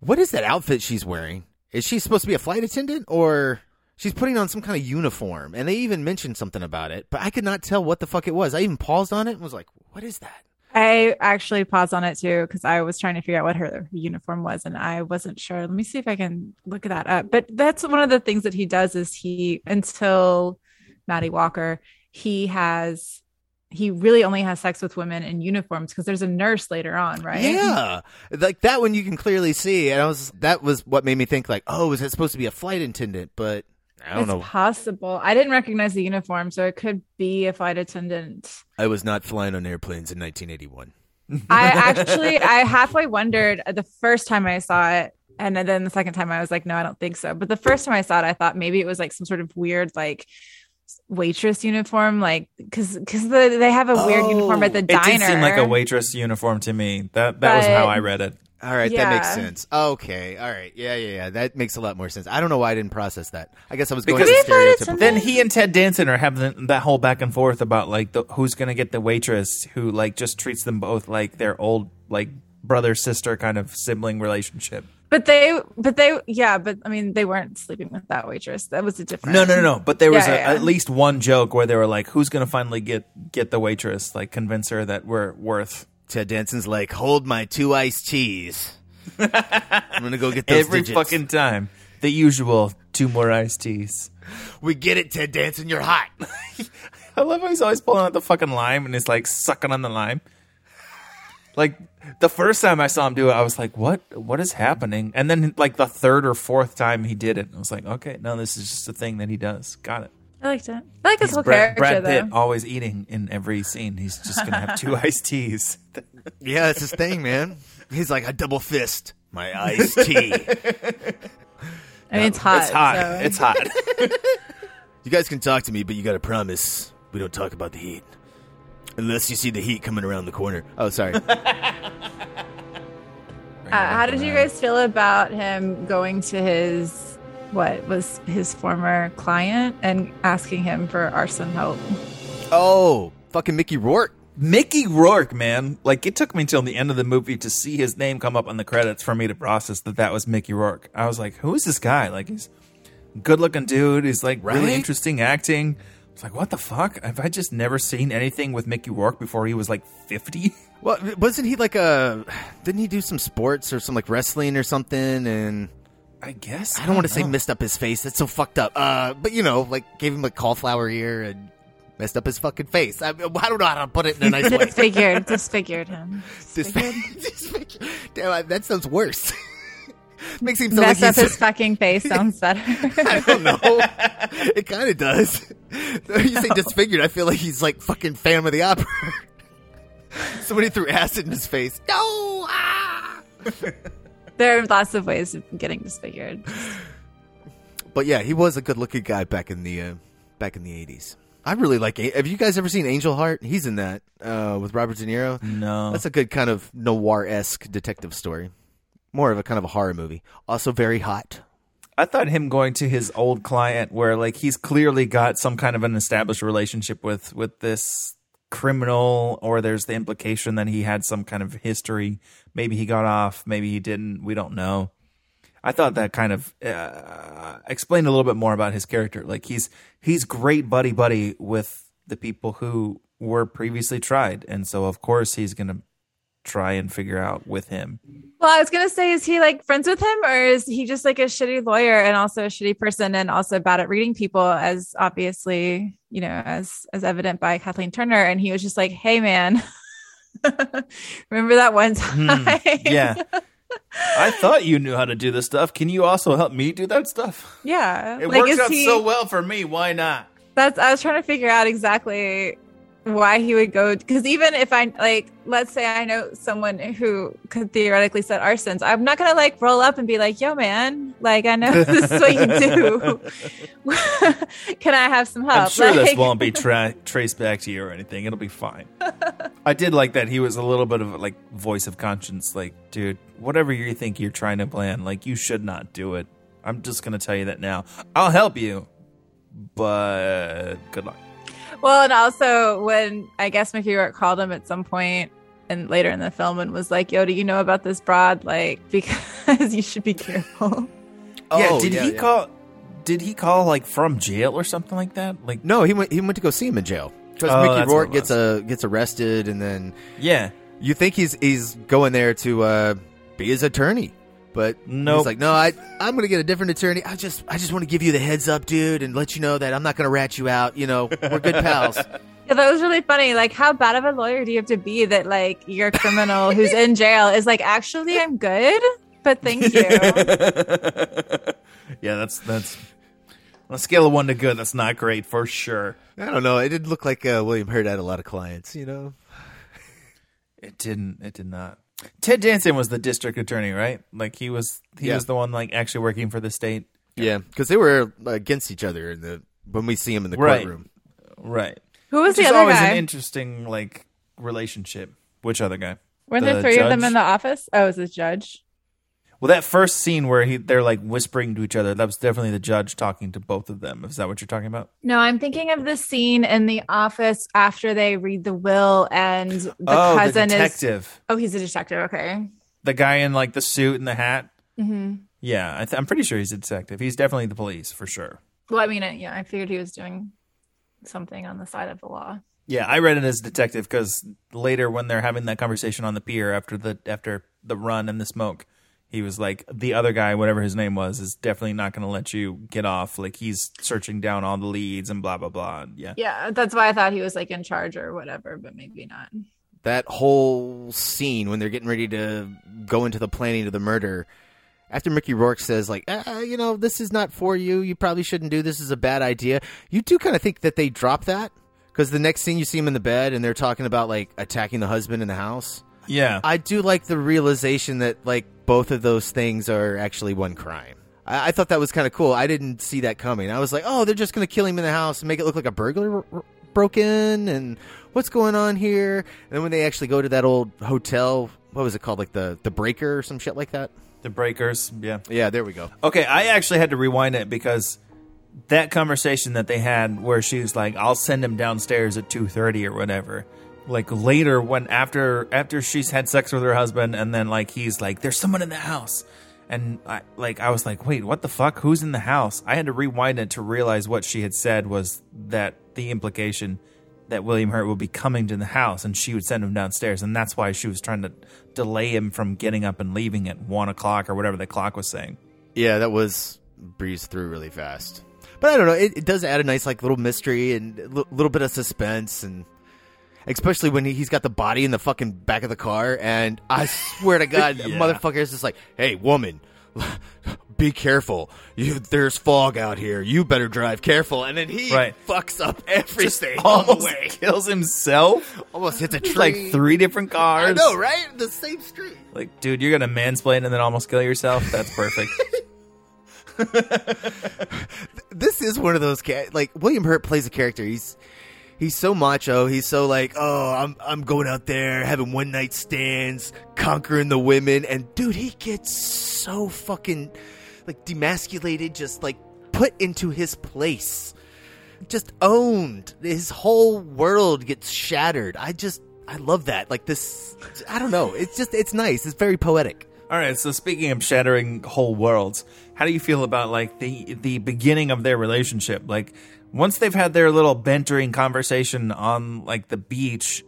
What is that outfit she's wearing? Is she supposed to be a flight attendant, or she's putting on some kind of uniform? And they even mentioned something about it, but I could not tell what the fuck it was. I even paused on it and was like, "What is that?" I actually paused on it too because I was trying to figure out what her uniform was and I wasn't sure. Let me see if I can look that up. But that's one of the things that he does is he until Maddie Walker, he has he really only has sex with women in uniforms because there's a nurse later on, right? Yeah, like that one you can clearly see, and I was that was what made me think like, oh, is that supposed to be a flight attendant? But I don't it's know. possible. I didn't recognize the uniform, so it could be a flight attendant. I was not flying on airplanes in 1981. I actually, I halfway wondered the first time I saw it, and then the second time I was like, no, I don't think so. But the first time I saw it, I thought maybe it was like some sort of weird like waitress uniform, like because because the, they have a weird uniform at the diner It diner. did seem like a waitress uniform to me. That that was how I read it. All right, that makes sense. Okay, all right, yeah, yeah, yeah. That makes a lot more sense. I don't know why I didn't process that. I guess I was going Because to Maybe I thought stereotypical. it's Then he and Ted Danson are having that whole back and forth about like the, who's going to get the waitress who like just treats them both like their old like brother sister kind of sibling relationship. But they, but they, yeah, but I mean, they weren't sleeping with that waitress. That was a different. No, no, no, no. But there was Yeah, a, yeah. at least one joke where they were like, "Who's going to finally get get the waitress? Like convince her that we're worth." Ted Danson's like, hold my two iced teas. I'm gonna go get those Every digits. fucking time. The usual two more iced teas. We get it, Ted Danson. You're hot. I love how he's always pulling out the fucking lime and is like sucking on the lime. Like the first time I saw him do it, I was like, "What? What is happening?" And then like the third or fourth time he did it, I was like, "Okay, no, this is just a thing that he does. Got it." I liked it. I like his He's whole Brad, character Brad Pitt though. always eating in every scene. He's just gonna have two iced teas. yeah, it's his thing, man. He's like, a double fist my iced tea. I mean, it's hot. it's hot. so- It's hot. you guys can talk to me, but you got to promise we don't talk about the heat. Unless you see the heat coming around the corner. Oh, sorry. Uh, how did you guys feel about him going to his what was his former client and asking him for arson help? oh, fucking Mickey Rourke. Mickey Rourke, man. Like it took me until the end of the movie to see his name come up on the credits for me to process that that was Mickey Rourke. I was like, "Who is this guy?" Like he's good-looking dude. He's like Right? really interesting acting. It's like, what the fuck? Have I just never seen anything with Mickey Rourke before he was like fifty? Well, wasn't he like a? Didn't he do some sports or some like wrestling or something? And I guess I don't want to say know. messed up his face. That's so fucked up. Uh, but you know, like gave him like cauliflower ear and messed up his fucking face. I, I don't know how to put it in a nice way. Disfigured, disfigured him. Disfigured. Disfigured. Damn, that sounds worse. Makes him sound like Mess up his fucking face sounds better. I don't know. it kind of does. you say disfigured, I feel like he's like fucking Phantom of the Opera. Somebody threw acid in his face. No! Ah! there are lots of ways of getting disfigured. But yeah, he was a good-looking guy back in the uh, back in the eighties. I really like. Have you guys ever seen Angel Heart? He's in that uh, with Robert De Niro. No. that's a good kind of noir esque detective story. More of a kind of a horror movie. Also very hot. I thought him going to his old client, where like he's clearly got some kind of an established relationship with with this criminal, or there's the implication that he had some kind of history. Maybe he got off, maybe he didn't. We don't know. I thought that kind of uh, explained a little bit more about his character. Like he's he's great buddy buddy with the people who were previously tried, and so of course he's gonna try and figure out with him. Well, I was gonna say, is he like friends with him, or is he just like a shitty lawyer and also a shitty person and also bad at reading people, as obviously you know, as as evident by Kathleen Turner? And he was just like, "Hey, man, remember that one hmm. time? Yeah. I thought you knew how to do this stuff. Can you also help me do that stuff? yeah. It Like, works out he- so well for me. Why not? That's I was trying to figure out exactly why he would go because even if I like let's say I know someone who could theoretically set arsons, I'm not gonna like roll up and be like, yo man, like I know this is what you do. Can I have some help? I'm sure this won't be tra- traced back to you or anything. It'll be fine. I did like that he was a little bit of like voice of conscience. Like, dude, whatever you think you're trying to plan, like you should not do it. I'm just gonna tell you that now. I'll help you, but good luck. Well, and also when I guess Mickey Rourke called him at some point and later in the film and was like, "Yo, do you know about this broad? Like, because you should be careful." yeah, Oh, did yeah, he yeah. call? Did he call like from jail or something like that? Like, No, he went. He went to go see him in jail because Oh, Mickey Rourke gets a gets arrested, and then yeah, you think he's he's going there to uh, be his attorney, but Nope. he's like, no, I I'm gonna get a different attorney. I just I just want to give you the heads up, dude, and let you know that I'm not gonna rat you out. You know, we're good pals. Yeah, that was really funny. Like, how bad of a lawyer do you have to be that like your criminal who's in jail is like, actually, I'm good, but thank you. yeah. That's that's on a scale of one to good. That's not great for sure. I don't know. It didn't look like uh, William Hurt had a lot of clients. You know. It didn't. It did not. Ted Danson was the district attorney, right? Like he was. He Yeah. was the one like actually working for the state. Yeah, because they were against each other in the when we see him in the Right. courtroom. Right. Who was Which the is other always guy? an interesting like relationship. Which other guy? Weren't The there three of them in the office? Oh, it was the judge. Well, that first scene where he they're like whispering to each other. That was definitely the judge talking to both of them. Is that what you're talking about? No, I'm thinking of the scene in the office after they read the will and the oh, cousin the is. detective, Oh, he's a detective. Okay. the guy in like the suit and the hat. hmm Yeah, I th- I'm pretty sure he's a detective. He's definitely the police for sure. Well, I mean, uh, yeah, I figured he was doing something on the side of the law. Yeah, I read it as detective because later when they're having that conversation on the pier after the after the run and the smoke, he was like, the other guy, whatever his name was, is definitely not going to let you get off. Like he's searching down all the leads and blah blah blah. Yeah, Yeah, that's why I thought he was like in charge or whatever, but maybe not. that whole scene when they're getting ready to go into the planning of the murder after mickey rourke says like uh, you know this is not for you you probably shouldn't do this is a bad idea you do kind of think that they drop that because the next scene you see him in the bed and they're talking about like attacking the husband in the house yeah. i do like the realization that like both of those things are actually one crime I, I thought that was kind of cool. I didn't see that coming. I was like, "Oh, they're just going to kill him in the house and make it look like a burglar r- r- broke in, and what's going on here?" And then when they actually go to that old hotel, what was it called, like the the Breaker or some shit like that? the breakers. Yeah. Yeah, there we go. Okay, I actually had to rewind it because that conversation that they had where she was like, "I'll send him downstairs at 2:30 or whatever." Like later when after after she's had sex with her husband and then like he's like there's someone in the house. And I like I was like, "Wait, what the fuck? Who's in the house?" I had to rewind it to realize what she had said was that the implication that William Hurt would be coming to the house and she would send him downstairs, and that's why she was trying to delay him from getting up and leaving at one o'clock or whatever the clock was saying. Yeah, that was breezed through really fast. But I don't know. It, it does add a nice like little mystery and a little bit of suspense, and especially when he, he's got the body in the fucking back of the car. And I swear to God, Yeah. motherfucker is just like, "Hey, woman." Be careful. You, there's fog out here. You better drive careful. And then he Right. fucks up everything the almost way. kills himself. Almost hits a tree. like three different cars. I know, right? The same street. Like, dude, you're gonna mansplain and then almost kill yourself. That's perfect. this is one of those ca- like William Hurt plays a character. He's he's so macho. He's so like, oh, I'm I'm going out there having one night stands, conquering the women, and dude, he gets so fucking like demasculated, just like put into his place, just owned. His whole world gets shattered. I just I love that. Like this, I don't know. It's just it's nice. It's very poetic. All right. So speaking of shattering whole worlds, how do you feel about like the the beginning of their relationship? Like once they've had their little bantering conversation on like the beach,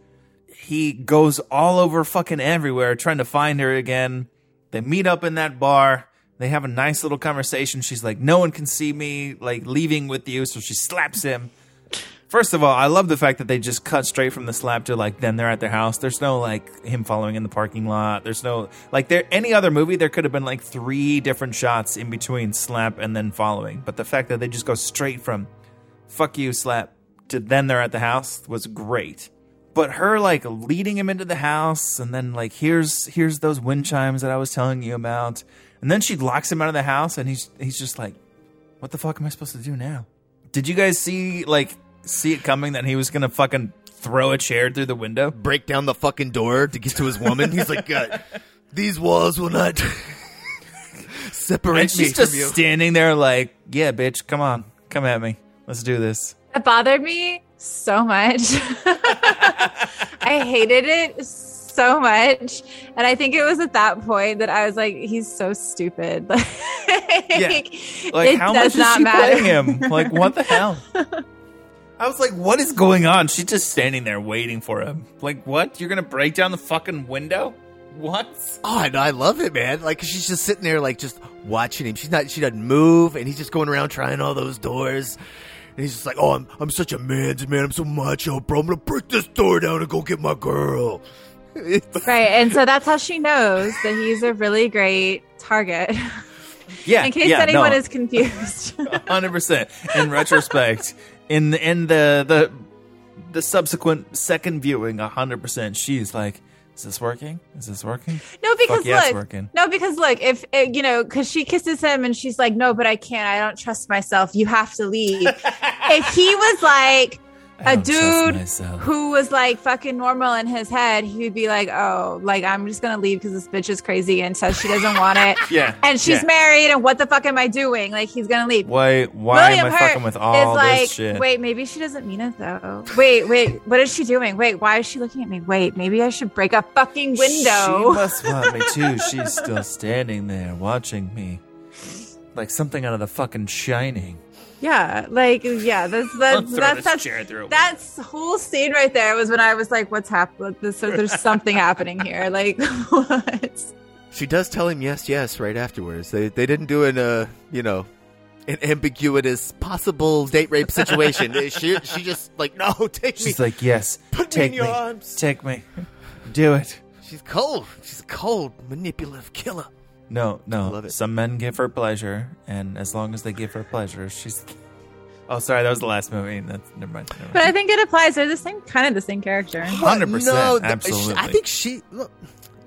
he goes all over fucking everywhere trying to find her again. They meet up in that bar. They have a nice little conversation. She's like, "No one can see me like leaving with you," so she slaps him. First of all, I love the fact that they just cut straight from the slap to like then they're at their house. There's no like him following in the parking lot. There's no like there any other movie there could have been like three different shots in between slap and then following. But the fact that they just go straight from fuck you slap to then they're at the house was great. But her like leading him into the house and then like here's here's those wind chimes that I was telling you about. And then she locks him out of the house and he's he's just like what the fuck am I supposed to do now? Did you guys see like see it coming that he was gonna fucking throw a chair through the window? Break down the fucking door to get to his woman. He's like, God, these walls will not separate And me she's just standing there like, yeah, bitch, come on, come at me, let's do this. It bothered me so much. I hated it so much. And I think it was at that point that I was like, he's so stupid. Like, Like, it how does much is not she matter. playing him? Like, what the hell? I was like, what is going on? She's just standing there waiting for him. Like, what? You're gonna break down the fucking window? What? Oh, I know. I love it, man. Like she's just sitting there, like just watching him. She's not. She doesn't move, and he's just going around trying all those doors. And he's just like, "Oh, I'm I'm such a man's man. I'm so macho, bro. I'm gonna break this door down and go get my girl." Right. And so that's how she knows that he's a really great target. Yeah. In case yeah, anyone no. is confused. hundred percent. In retrospect, in the, in the the the subsequent second viewing, hundred percent, she's like, "Is this working? Is this working?" No, because Fuck yeah, it's look, working. no, because look, if uh, you know, because she kisses him and she's like, "No, but I can't. I don't trust myself. You have to leave." if he was like I a dude who was like fucking normal in his head, he would be like, "Oh, like I'm just gonna leave because this bitch is crazy and says she doesn't want it, Yeah, and she's yeah. married, and what the fuck am I doing?" Like he's gonna leave. Why? Why William am I Hurt fucking with all is like, this shit? wait, maybe she doesn't mean it though. Wait, wait, what is she doing? Wait, why is she looking at me? Wait, maybe I should break a fucking window. She must want me too. She's still standing there watching me, like something out of the fucking Shining. Yeah, like yeah, that's I'll that's that's that's, chair through it. that's whole scene right there was when I was like, "What's happening? This, there's something happening here." Like, what? she does tell him yes, yes right afterwards. They they didn't do an uh you know an ambiguous possible date rape situation. she she just like no, take me. She's like, yes, Put me in your arms. take me, do it. She's cold. She's a cold, manipulative killer. No, no. Love it. Some men give her pleasure, and as long as they give her pleasure, she's. Oh, sorry, that was the last movie. That's never mind. Never But. I think it applies. They're the same kind of the same character. Hundred percent, No, th- absolutely. I think she. Look,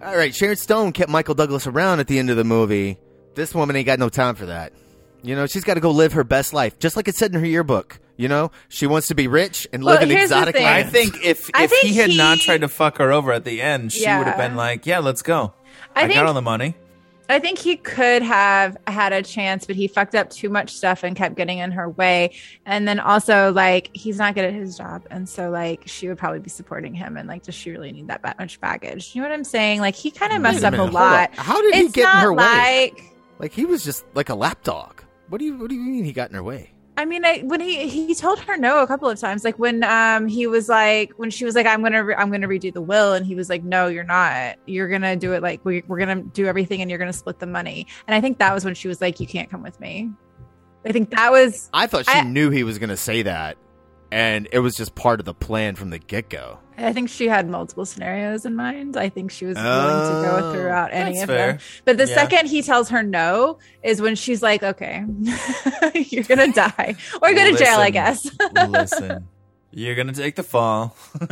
all right, Sharon Stone kept Michael Douglas around at the end of the movie. This woman ain't got no time for that. You know, she's got to go live her best life, just like it said in her yearbook. You know, she wants to be rich and Well, live in here's the exotic thing. I think if I if think he had not tried to fuck her over at the end, she would have been like, "Yeah, let's go. I I, think- got all the money." I think he could have had a chance, but he fucked up too much stuff and kept getting in her way. And then also, like, he's not good at his job. And so, like, she would probably be supporting him. And, like, does she really need that much baggage? You know what I'm saying? Like, he kind of messed a up a minute, lot. How did he get in her way? like, like he was just like a lapdog. What do you What do you mean he got in her way? I mean, I, when he he told her no a couple of times, like when um he was like when she was like I'm gonna re- I'm gonna redo the will, and he was like No, you're not. You're gonna do it like we, we're gonna do everything, and you're gonna split the money. And I think that was when she was like, You can't come with me. I think that was I thought she I- knew he was going to say that, and it was just part of the plan from the get go. I think she had multiple scenarios in mind. I think she was willing Oh, to go oh, throughout any that's of fair. them. But the Yeah. second he tells her no is when she's like, Okay, you're gonna die or go to jail, I guess. listen, you're gonna take the fall.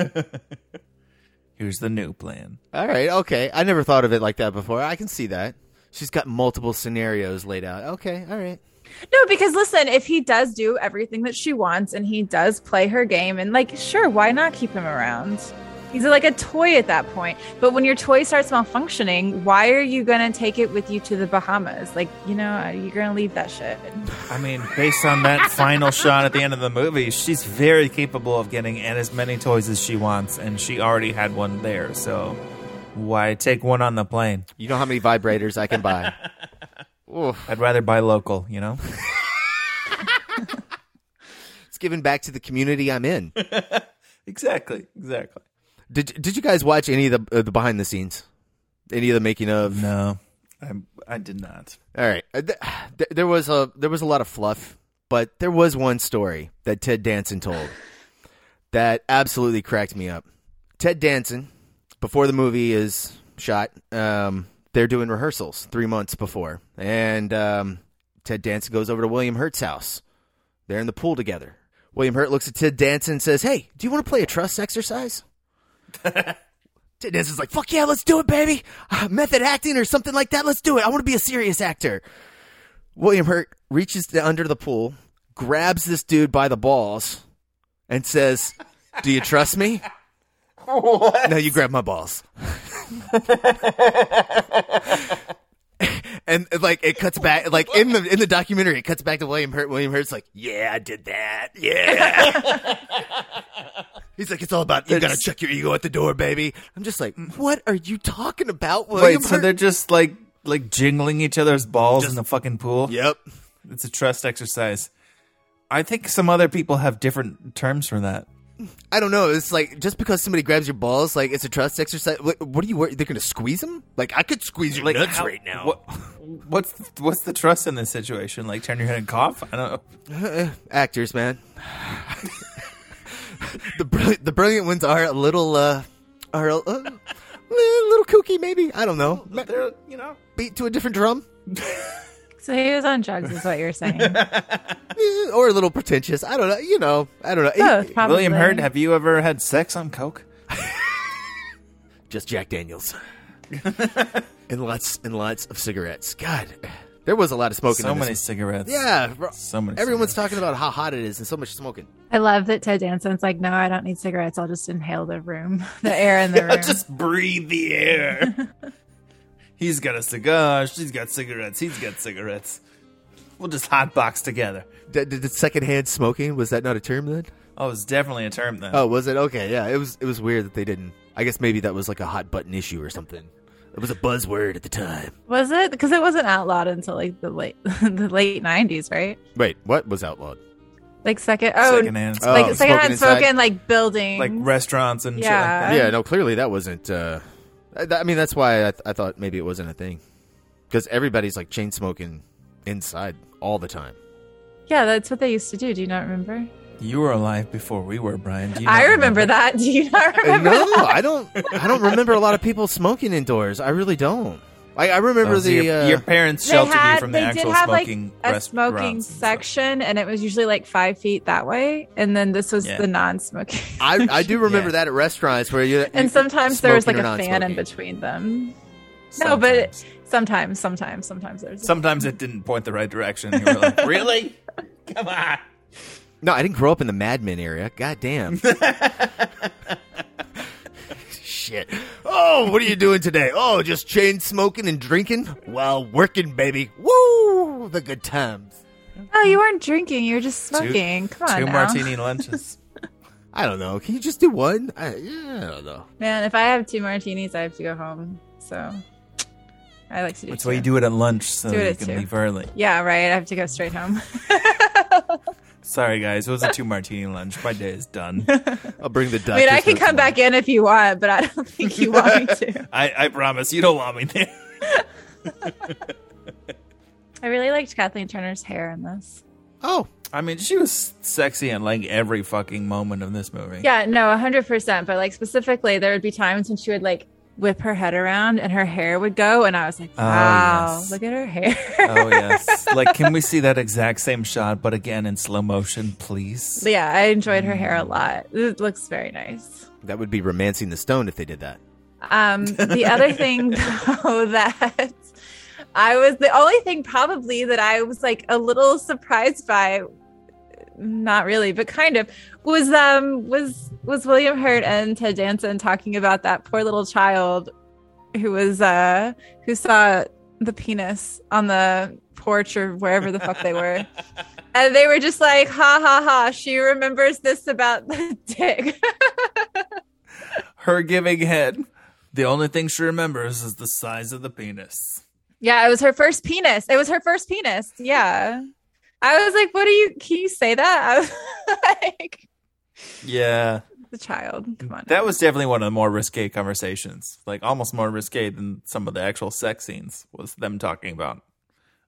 Here's the new plan. All right, okay. I never thought of it like that before. I can see that. She's got multiple scenarios laid out. Okay, all right. No, because listen, if he does do everything that she wants and he does play her game, and like, sure, why not keep him around? He's like a toy at that point. But when your toy starts malfunctioning, why are you going to take it with you to the Bahamas? Like, you know, you're going to leave that shit. I mean, based on that final shot at the end of the movie, she's very capable of getting and as many toys as she wants, and she already had one there. So why take one on the plane? You know how many vibrators I can buy? Oof. I'd rather buy local. You know. It's giving back to the community I'm in. exactly. Exactly. Did Did you guys watch any of the uh, the behind the scenes? Any of the making of? No, I I did not. All right. Uh, th- th- there was a there was a lot of fluff, but there was one story that Ted Danson told that absolutely cracked me up. Ted Danson, before the movie is shot, um, they're doing rehearsals three months before, and um, Ted Danson goes over to William Hurt's house. They're in the pool together. William Hurt looks at Ted Danson and says, "Hey, do you want to play a trust exercise?" Ted Danson's like, "Fuck yeah, let's do it, baby! Uh, method acting or something like that. Let's do it. I want to be a serious actor." William Hurt reaches under the pool, grabs this dude by the balls, and says, "Do you trust me?" What? No, you grab my balls. and like it cuts back, like in the in the documentary, it cuts back to William Hurt. William Hurt's like, "Yeah, I did that. Yeah." He's like, "It's all about you. Got to That's- check your ego at the door, baby." I'm just like, "What are you talking about, William Wait, so they're just like like jingling each other's balls in the fucking pool? Yep. It's a trust exercise. I think some other people have different terms for that. I don't know. It's like just because somebody grabs your balls, like it's a trust exercise. What, what are you? worried? They're gonna squeeze them? Like I could squeeze your like, nuts how- right now. What, what's what's the trust in this situation? Like turn your head and cough? I don't know. actors, man. the brilliant, the brilliant ones are a little, uh, are a, uh, a little kooky, maybe. I don't know. They're you know Beat to a different drum, So he was on drugs, is what you're saying. Or a little pretentious. I don't know. You know, I don't know. Both, probably. William Hurt, have you ever had sex on coke? Just Jack Daniels, and lots and lots of cigarettes. God, there was a lot of smoking. So in this. many cigarettes. Yeah, bro. So many. Everyone's cigarettes. talking about how hot it is and so much smoking. I love that Ted Danson's like, no, I don't need cigarettes. I'll just inhale the room, the air in the room. Just breathe the air. He's got a cigar. She's got cigarettes. He's got cigarettes. We'll just hotbox together. Did, did secondhand smoking was that not a term then? Oh, it's definitely a term then. Oh, was it? Okay, yeah. It was. It was weird that they didn't. I guess maybe that was like a hot button issue or something. It was a buzzword at the time. Was it? Because it wasn't outlawed until like the late the late '90s, right? Wait, what was outlawed? Like second, oh, Secondhand Oh, like smoking secondhand inside? smoking, like buildings, like restaurants and Yeah. shit like that. yeah, no. Clearly, that wasn't. uh I, I mean, that's why I, I thought maybe it wasn't a thing because everybody's like chain smoking inside all the time. yeah, that's what they used to do. Do you not remember? You were alive before we were, Brian. Do you I not remember that. Do you not Uh, remember? no, that? I don't. I don't remember a lot of people smoking indoors. I really don't. I, I remember Oh, so the. your, uh, your parents sheltered had, you from the they actual did have like smoking a smoking and section, and it was usually like five feet that way, and then this was Yeah. the non-smoking. I, I do remember Yeah. that at restaurants where you. and sometimes there was like a fan in between them. No, but Sometimes. sometimes, sometimes, sometimes there's. Sometimes it didn't point the right direction. You were like, really? Come on. No, I didn't grow up in the Mad Men area. God damn. Shit. Oh, what are you doing today? Oh, just chain smoking and drinking while working, baby. Woo! The good times. oh, you weren't drinking; you were just smoking. Come on, Two now. martini lunches. I don't know. Can you just do one? I, yeah, I don't know. Man, if I have two martinis, I have to go home. So I like to do. That's two. why you do it at lunch so Do it you at can two. leave early. Yeah, right. I have to go straight home. Sorry, guys. It was a two martini lunch. My day is done. I'll bring the I mean, I can come back in if you want, but I don't think you want me to. I, I promise you don't want me there. I really liked Kathleen Turner's hair in this. Oh, I mean, she was sexy in like every fucking moment of this movie. Yeah, no, hundred percent. But like specifically, there would be times when she would like whip her head around and her hair would go, and I was like, Oh, "Wow, yes. look at her hair." Oh yes. like, can we see that exact same shot, but again in slow motion, please? Yeah, I enjoyed her hair a lot. It looks very nice. that would be romancing the stone if they did that. Um, the other thing though that I was the only thing probably that I was like a little surprised by, not really, but kind of was um was was William Hurt and Ted Danson talking about that poor little child who was uh who saw the penis on the porch or wherever the fuck they were. And they were just like, ha ha ha, she remembers this about the dick. Her giving head. The only thing she remembers is the size of the penis. yeah, it was her first penis. It was her first penis. Yeah. I was like, what do you can you say that? I was like Yeah. the child. Come on. That was definitely one of the more risque conversations. Like almost more risque than some of the actual sex scenes was them talking about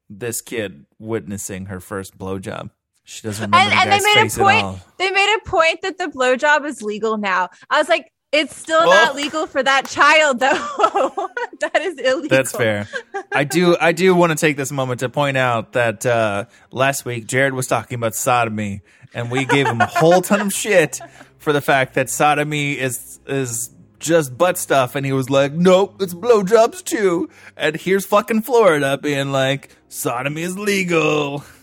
this kid witnessing her first blowjob. She doesn't remember and, the and they made a point. They made a point that the blowjob is legal now. I was like, it's still Well- not legal for that child, though. that is illegal. That's fair. I do I do want to take this moment to point out that uh, last week Jared was talking about sodomy and we gave him a whole ton of shit for the fact that sodomy is is just butt stuff and he was like, Nope, it's blowjobs too. And here's fucking Florida being like, sodomy is legal.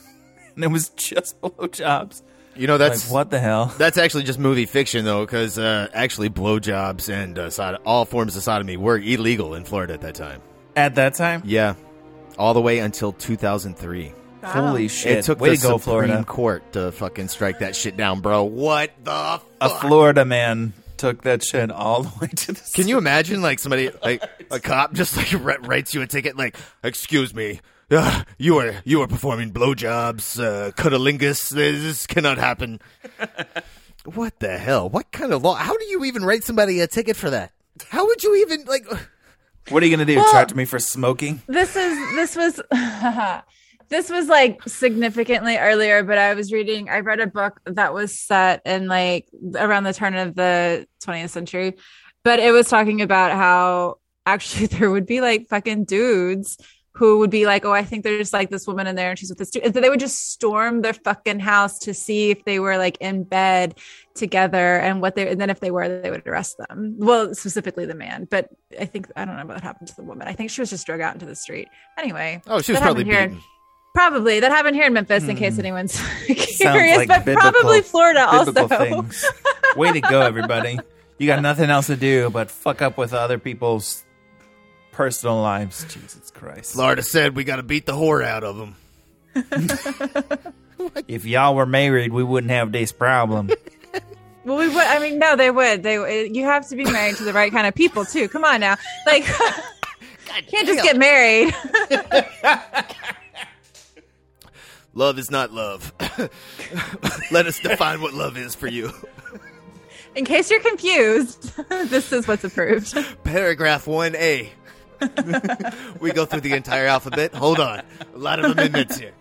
And it was just blowjobs. You know that's Like, what the hell? That's actually just movie fiction, though, because uh, actually blowjobs and uh, sod- all forms of sodomy were illegal in Florida at that time. At that time? Yeah, all the way until 2003. Holy shit. It took Way the to go, Supreme Florida. Court to fucking strike that shit down, bro. What the? A Florida man took that shit all the way to the Can you imagine, like somebody, like a cop, just like writes you a ticket, like, "Excuse me, uh, you are you are performing blowjobs, uh, cunnilingus. This cannot happen." what the hell? What kind of law? How do you even write somebody a ticket for that? How would you even like? What are you gonna do? Well- Charge me for smoking? this is this was this was like significantly earlier but i was reading i read a book that was set in like around the turn of the 20th century but it was talking about how actually there would be like fucking dudes who would be like, oh, I think there's like this woman in there and she's with this dude. And They would just storm their fucking house to see if they were like in bed together and what they, and then if they were, they would arrest them. Well, specifically the man, but I think, I don't know what happened to the woman. I think she was just drug out into the street. Anyway. Oh, she was probably happened here. beaten. Probably that happened here in Memphis, in case hmm. anyone's curious, like but biblical- probably Florida also. things. Way to go, everybody! You got nothing else to do but fuck up with other people's personal lives. Jesus Christ! Florida said we got to beat the whore out of them. If y'all were married, we wouldn't have this problem. Well, we would. I mean, no, they would. They. Uh, you have to be married to the right kind of people too. Come on now, like, can't just get married. Love is not love. Let us define what love is for you. In case you're confused, this is what's approved. Paragraph 1A. we go through the entire alphabet. Hold on. A lot of amendments here.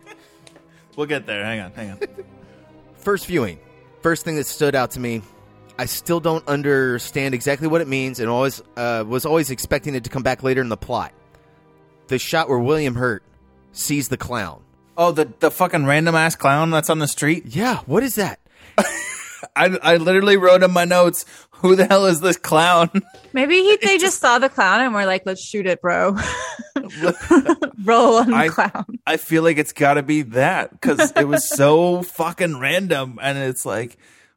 we'll get there. Hang on, hang on. First viewing. First thing that stood out to me. I still don't understand exactly what it means and always uh, was always expecting it to come back later in the plot. The shot where William Hurt sees the clown. Oh, the the fucking random ass clown that's on the street. Yeah, what is that? I I literally wrote in my notes, "Who the hell is this clown?" Maybe he, they just saw the clown and were like, "Let's shoot it, bro." Roll on the I- clown. I feel like it's got to be that because it was so fucking random, and it's like,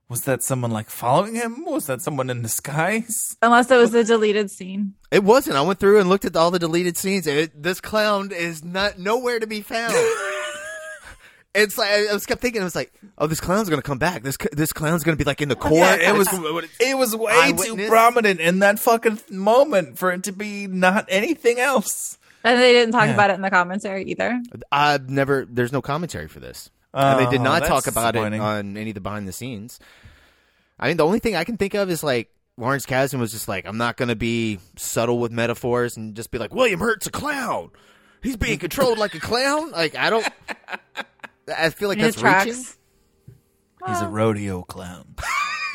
was that someone like following him? Was that someone in disguise? Unless it was a deleted scene. It wasn't. I went through and looked at all the deleted scenes. It, this clown is not nowhere to be found. It's like I was kept thinking. I was like, "Oh, this clown's gonna come back. This this clown's gonna be like in the court." Yeah, it was it was way too prominent in that fucking moment for it to be not anything else. And they didn't talk Yeah. about it in the commentary either. I've never. There's no commentary for this, and they did Oh, not talk about it on any of the behind the scenes. I mean, the only thing I can think of is like Lawrence Kasdan was just like, "I'm not gonna be subtle with metaphors and just be like William Hurt's a clown. He's being controlled like a clown." Like I don't. I feel like In that's his tracks. reaching. He's a rodeo clown.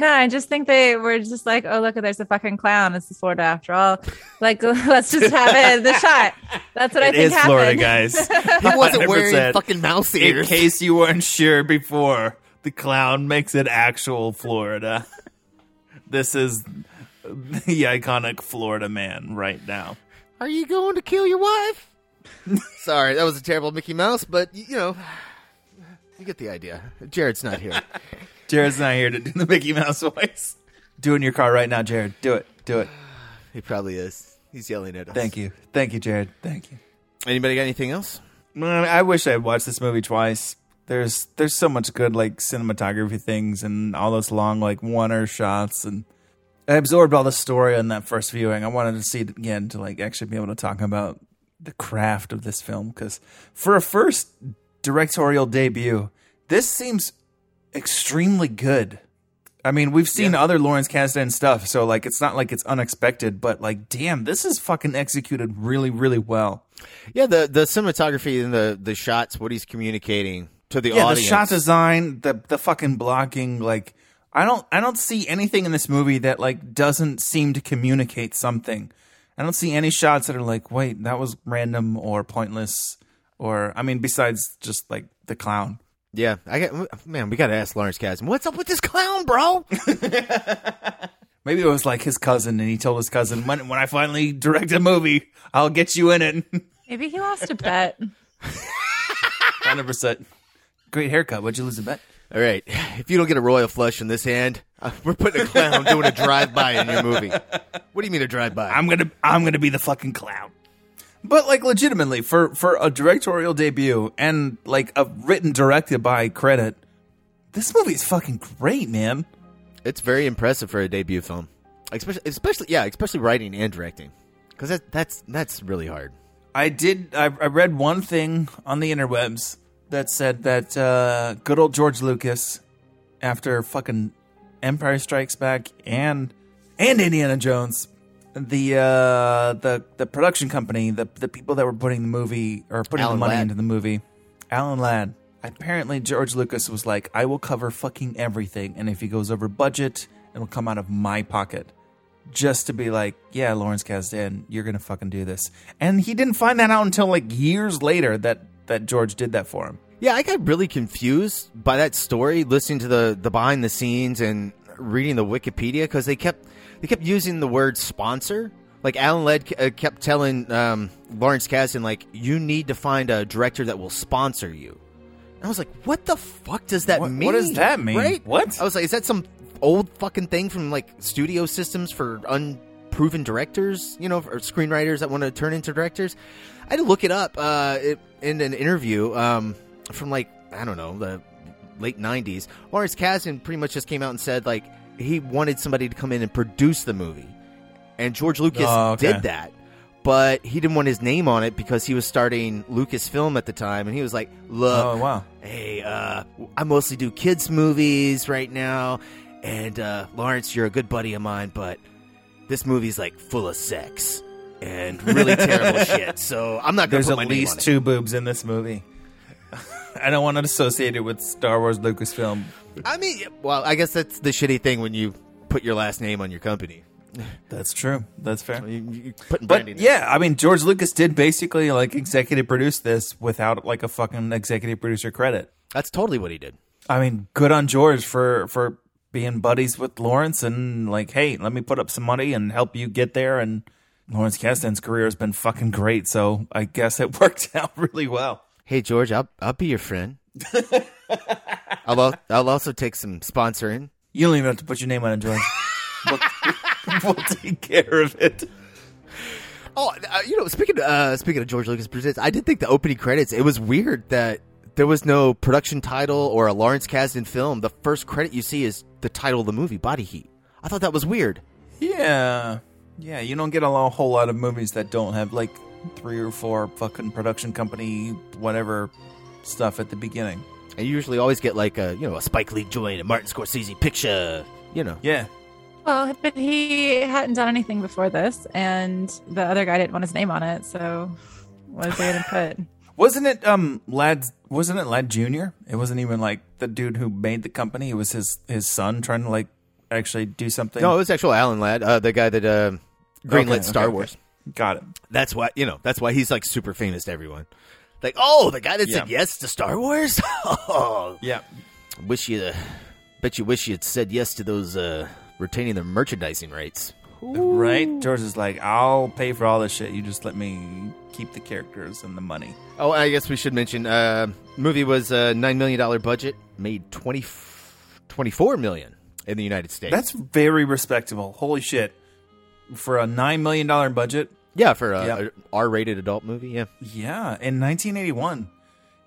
No, I just think they were just like, oh, look, there's a fucking clown. It's Florida after all. Like, let's just have it in the shot. That's what I think is happened. Florida, guys. He wasn't wearing 100%. fucking mouse ears. In case you weren't sure before, the clown makes it actual Florida. This is the iconic Florida man right now. Are you going to kill your wife? Sorry, that was a terrible Mickey Mouse, but you know, you get the idea. Jared's not here. Jared's not here to do the Mickey Mouse voice. Do it in your car right now, Jared. Do it. Do it. he probably is. He's yelling at us. Thank you. Thank you, Jared. Thank you. Anybody got anything else? Mm, Man, I wish I had watched this movie twice. There's there's so much good like cinematography things and all those long like one-er shots and I absorbed all the story on that first viewing. I wanted to see it again to like actually be able to talk about the craft of this film because for a first directorial debut, this seems extremely good. I mean, we've seen other Lawrence Kasdan stuff, so like it's not like it's unexpected, but like damn, this is fucking executed really really well. Yeah, the the cinematography and the the shots, what he's communicating to the yeah, audience. the shot design, the the fucking blocking, like I don't I don't see anything in this movie that like doesn't seem to communicate something. I don't see any shots that are like, wait, that was random or pointless, or I mean, besides just like the clown. Yeah, I got man. We got to ask Lawrence Kasdan. What's up with this clown, bro? Maybe it was like his cousin, and he told his cousin, when when I finally direct a movie, I'll get you in it. Maybe he lost a bet. Hundred percent. Great haircut. What'd you lose a bet? All right, if you don't get a royal flush in this hand, uh, we're putting a clown doing a drive by in your movie. What do you mean a drive by? I'm gonna I'm gonna be the fucking clown. But like legitimately for for a directorial debut and like a written directed by credit, this movie is fucking great, man. It's very impressive for a debut film, especially, especially yeah, especially writing and directing, because that, that's that's really hard. I did I, I read one thing on the interwebs that said that uh, good old George Lucas, after fucking Empire Strikes Back and and Indiana Jones, the uh, the the production company, the the people that were putting the movie or putting Alan the money Ladd. into the movie, Alan Ladd. Apparently, George Lucas was like, "I will cover fucking everything, and if he goes over budget, it'll come out of my pocket." Just to be like, "Yeah, Lawrence Kasdan, you're gonna fucking do this," and he didn't find that out until like years later that that George did that for him. Yeah, I got really confused by that story, listening to the the behind the scenes and reading the Wikipedia because they kept they kept using the word sponsor. Like Alan Ladd uh, kept telling um, Lawrence Kasdan, like you need to find a director that will sponsor you. And I was like, what the fuck does that What- mean? what does that mean? Right? What? I was like, is that some old fucking thing from like studio systems for unproven directors, you know, or screenwriters that want to turn into directors? I had to look it up uh, it, in an interview um, from like I don't know the late '90s. Lawrence Kasdan pretty much just came out and said like he wanted somebody to come in and produce the movie, and George Lucas Oh, okay. did that. But he didn't want his name on it because he was starting Lucasfilm at the time, and he was like, "Look, Oh wow! hey, uh, I mostly do kids' movies right now, and uh, Lawrence, you're a good buddy of mine, but this movie's like full of sex and really terrible shit. So I'm not going There's to at put my name least two boobs in this movie. I don't want to associate it with Star Wars Lucasfilm. I mean, well, I guess that's the shitty thing when you put your last name on your company. That's true. That's fair. You, putting branding. But yeah, I mean, George Lucas did basically like executive produce this without like a fucking executive producer credit. that's totally what he did. I mean, good on George for for being buddies with Lawrence and like, hey, let me put up some money and help you get there. And Lawrence Kasdan's career has been fucking great, so I guess it worked out really well. Hey, George, I'll I'll be your friend. I'll al- I'll also take some sponsoring. You don't even have to put your name on it, George. we'll, we'll take care of it. Oh, uh, you know, speaking uh, speaking of George Lucas presents, I did think the opening credits. It was weird that there was no production title or a Lawrence Kasdan film. The first credit you see is the title of the movie, Body Heat. I thought that was weird. Yeah. Yeah, you don't get a whole lot of movies that don't have like three or four fucking production company whatever stuff at the beginning. And you usually always get like a you know a Spike Lee joint, a Martin Scorsese picture. You know, Yeah. Well, but he hadn't done anything before this, and the other guy didn't want his name on it. So, what is they going to put? Wasn't it um Ladd wasn't it Ladd Jr.? It wasn't even like the dude who made the company. It was his his son trying to like actually do something. no, it was actual Alan Ladd, uh, the guy that uh, greenlit Okay, Star okay, okay. Wars. Got it. That's why you know. That's why he's like super famous to everyone. Like, oh, the guy that said yes to Star Wars. oh, Yeah. wish you, uh, bet you wish you had said yes to those uh, retaining the merchandising rights. Right? George is like, I'll pay for all this shit. You just let me keep the characters and the money. Oh, I guess we should mention. Uh, movie was a nine million dollar budget, made 20, 24 million in the United States. That's very respectable. Holy shit! For a nine million dollar budget, yeah for a, Yep. a R-rated adult movie. Yeah, yeah, in 1981.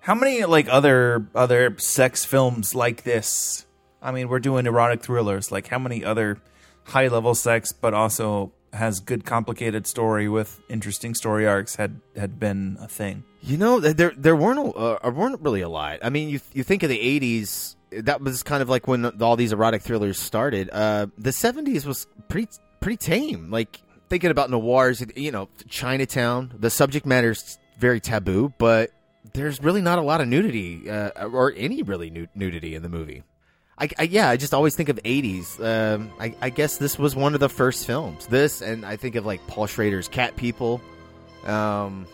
How many like other other sex films like this? I mean, we're doing erotic thrillers. Like, how many other high level sex, but also has good complicated story with interesting story arcs had had been a thing? you know there there weren't uh, weren't really a lot. I mean, you you think of the '80s. That was kind of like when all these erotic thrillers started. Uh, the '70s was pretty pretty tame. Like thinking about noirs, you know, Chinatown. The subject matter is very taboo, but there's really not a lot of nudity uh, or any really nu- nudity in the movie. I, I yeah, I just always think of '80s. Um, I, I guess this was one of the first films. This and I think of like Paul Schrader's Cat People, um,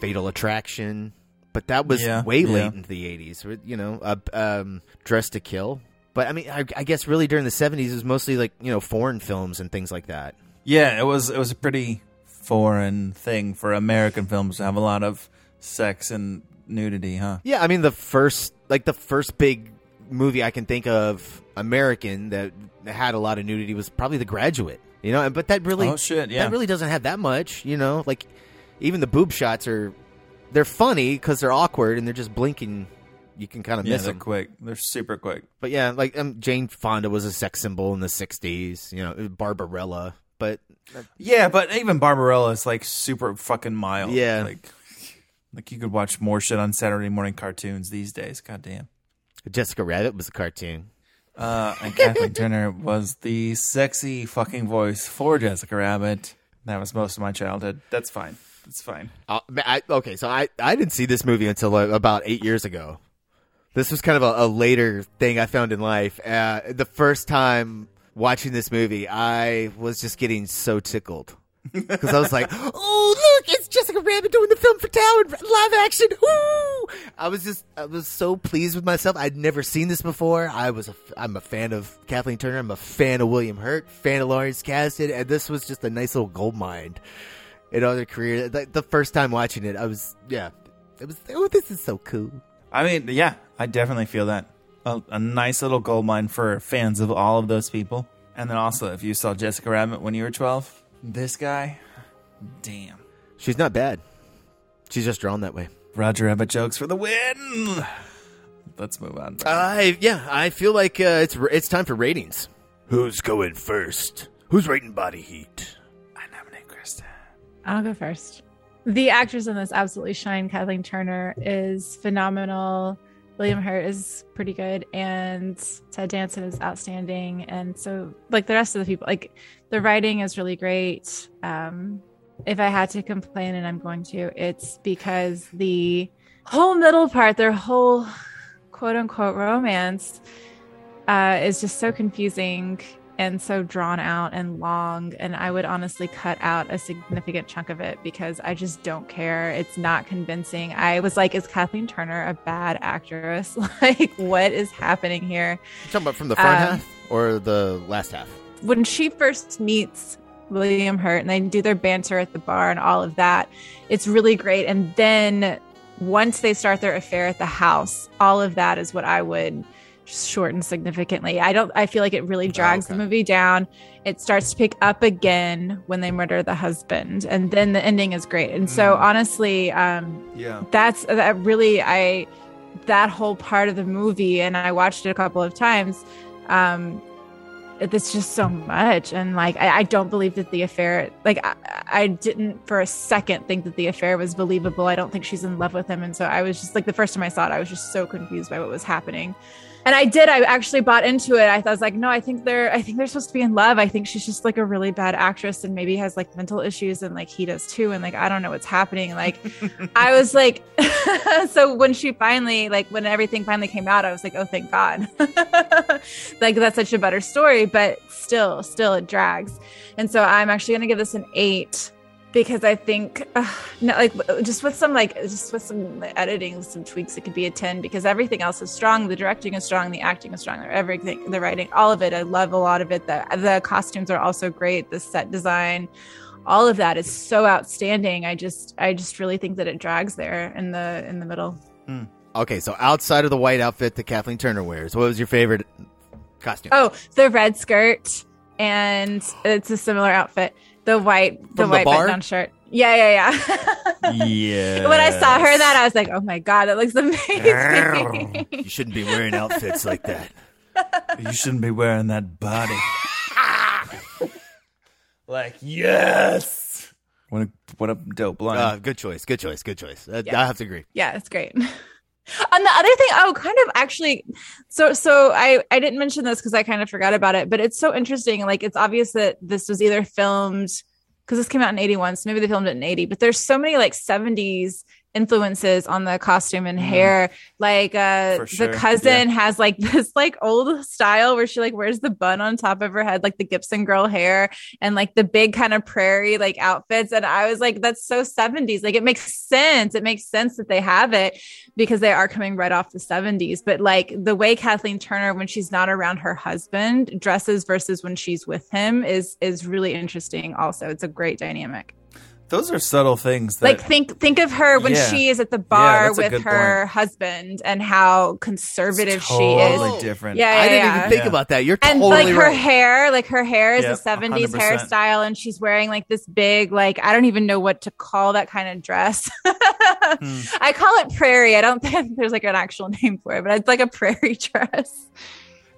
Fatal Attraction, but that was Yeah, way yeah. late into the '80s. You know, uh, um, Dressed to Kill. But I mean, I, I guess really during the '70s it was mostly like you know foreign films and things like that. Yeah, it was it was a pretty foreign thing for American films to have a lot of sex and nudity, huh? Yeah, I mean the first like the first big movie I can think of American that had a lot of nudity was probably The Graduate. You know, but that really Oh, shit, yeah. that really doesn't have that much. You know, like even the boob shots are they're funny because they're awkward and they're just blinking. You can kind of Yeah, miss they're them. quick. They're super quick. But yeah, like um, Jane Fonda was a sex symbol in the '60s. You know, Barbarella. But Yeah, but even Barbarella is like super fucking mild. Yeah. like like you could watch more shit on Saturday morning cartoons these days. God damn. Jessica Rabbit was a cartoon. Uh, and Kathleen Turner was the sexy fucking voice for Jessica Rabbit. That was most of my childhood. That's fine. That's fine. Uh, I, okay, so I, I didn't see this movie until uh, about eight years ago. This was kind of a, a later thing I found in life. Uh, the first time watching this movie, I was just getting so tickled because I was like, "Oh, look, it's Jessica Rabbit doing the film for town live action!" Woo! I was just, I was so pleased with myself. I'd never seen this before. I was, a, I'm a fan of Kathleen Turner. I'm a fan of William Hurt, fan of Lawrence Kasdan, and this was just a nice little gold mine in other career. The, the first time watching it, I was yeah, it was oh this is so cool. I mean, yeah, I definitely feel that. A, a nice little gold mine for fans of all of those people. And then also, if you saw Jessica Rabbit when you were 12, this guy, damn. She's not bad. She's just drawn that way. Roger Rabbit jokes for the win. Let's move on. I yeah, I feel like uh, it's it's time for ratings. Who's going first? Who's rating body heat? I nominate Krista. I'll go first. The actors in this absolutely shine. Kathleen Turner is phenomenal. William Hurt is pretty good, and Ted Danson is outstanding. And so, like the rest of the people, like the writing is really great. Um, if I had to complain, and I'm going to, it's because the whole middle part, their whole quote unquote romance, uh, is just so confusing and so drawn out and long. And I would honestly cut out a significant chunk of it because I just don't care. It's not convincing. I was like, is Kathleen Turner a bad actress? like, what is happening here? You talking about from the front Um, half or the last half? when she first meets William Hurt and they do their banter at the bar and all of that, it's really great. And then once they start their affair at the house, all of that is what I would shorten significantly. I don't I feel like it really drags the okay. movie down. It starts to pick up again when they murder the husband and then the ending is great. And so honestly, um Yeah. that's that really I that whole part of the movie and I watched it a couple of times. Um it's just so much and like I, I don't believe that the affair like I, I didn't for a second think that the affair was believable i don't think she's in love with him and so i was just like the first time i saw it i was just so confused by what was happening and i did i actually bought into it. I, thought, I was like no i think they're i think they're supposed to be in love. I think she's just like a really bad actress and maybe has like mental issues and like he does too. And like i don't know what's happening. Like i was like so when she finally like when everything finally came out i was like oh thank god. Like that's such a better story but still still it drags. And so i'm actually going to give this an eight because i think uh, no, like just with some like just with some editing some tweaks it could be a 10 because everything else is strong the directing is strong the acting is strong everything the writing all of it i love a lot of it the, the costumes are also great the set design all of that is so outstanding. I just I just really think that it drags there in the in the middle. Okay, so outside of the white outfit that Kathleen Turner wears, what was your favorite costume? Oh, the red skirt and it's a similar outfit. The white the From the white bar? button down shirt. Yeah, yeah, yeah. Yeah. when I saw her in that, I was like, "Oh my god, that looks amazing!" You shouldn't be wearing outfits like that. You shouldn't be wearing that body. like, yes. What a, what a dope line. Uh, good choice. Good choice. Good choice. Uh, I have to agree. yeah, it's great. And the other thing, oh, kind of actually, so so I I didn't mention this because I kind of forgot about it, but it's so interesting. Like it's obvious that this was either filmed because this came out in eighty one, so maybe they filmed it in eighty. But there's so many like seventies influences on the costume and hair. Like uh sure, the cousin has like this like old style where she like wears the bun on top of her head, like the Gibson girl hair, and like the big kind of prairie like outfits. And I was like, that's so 70s. Like it makes sense. It makes sense that they have it because they are coming right off the 70s. But like the way Kathleen Turner, when she's not around her husband, dresses versus when she's with him is is really interesting. Also, it's a great dynamic. Those are subtle things. That, Like think think of her when Yeah. she is at the bar that's a with her point. husband and how conservative she totally is. different. Yeah, yeah, I didn't even think Yeah. about that. You're and totally like her right. hair, like her hair is Yep, a 70s 100%. hairstyle, and she's wearing like this big, like I don't even know what to call that kind of dress. Hmm. I call it prairie. I don't think there's like an actual name for it, but it's like a prairie dress.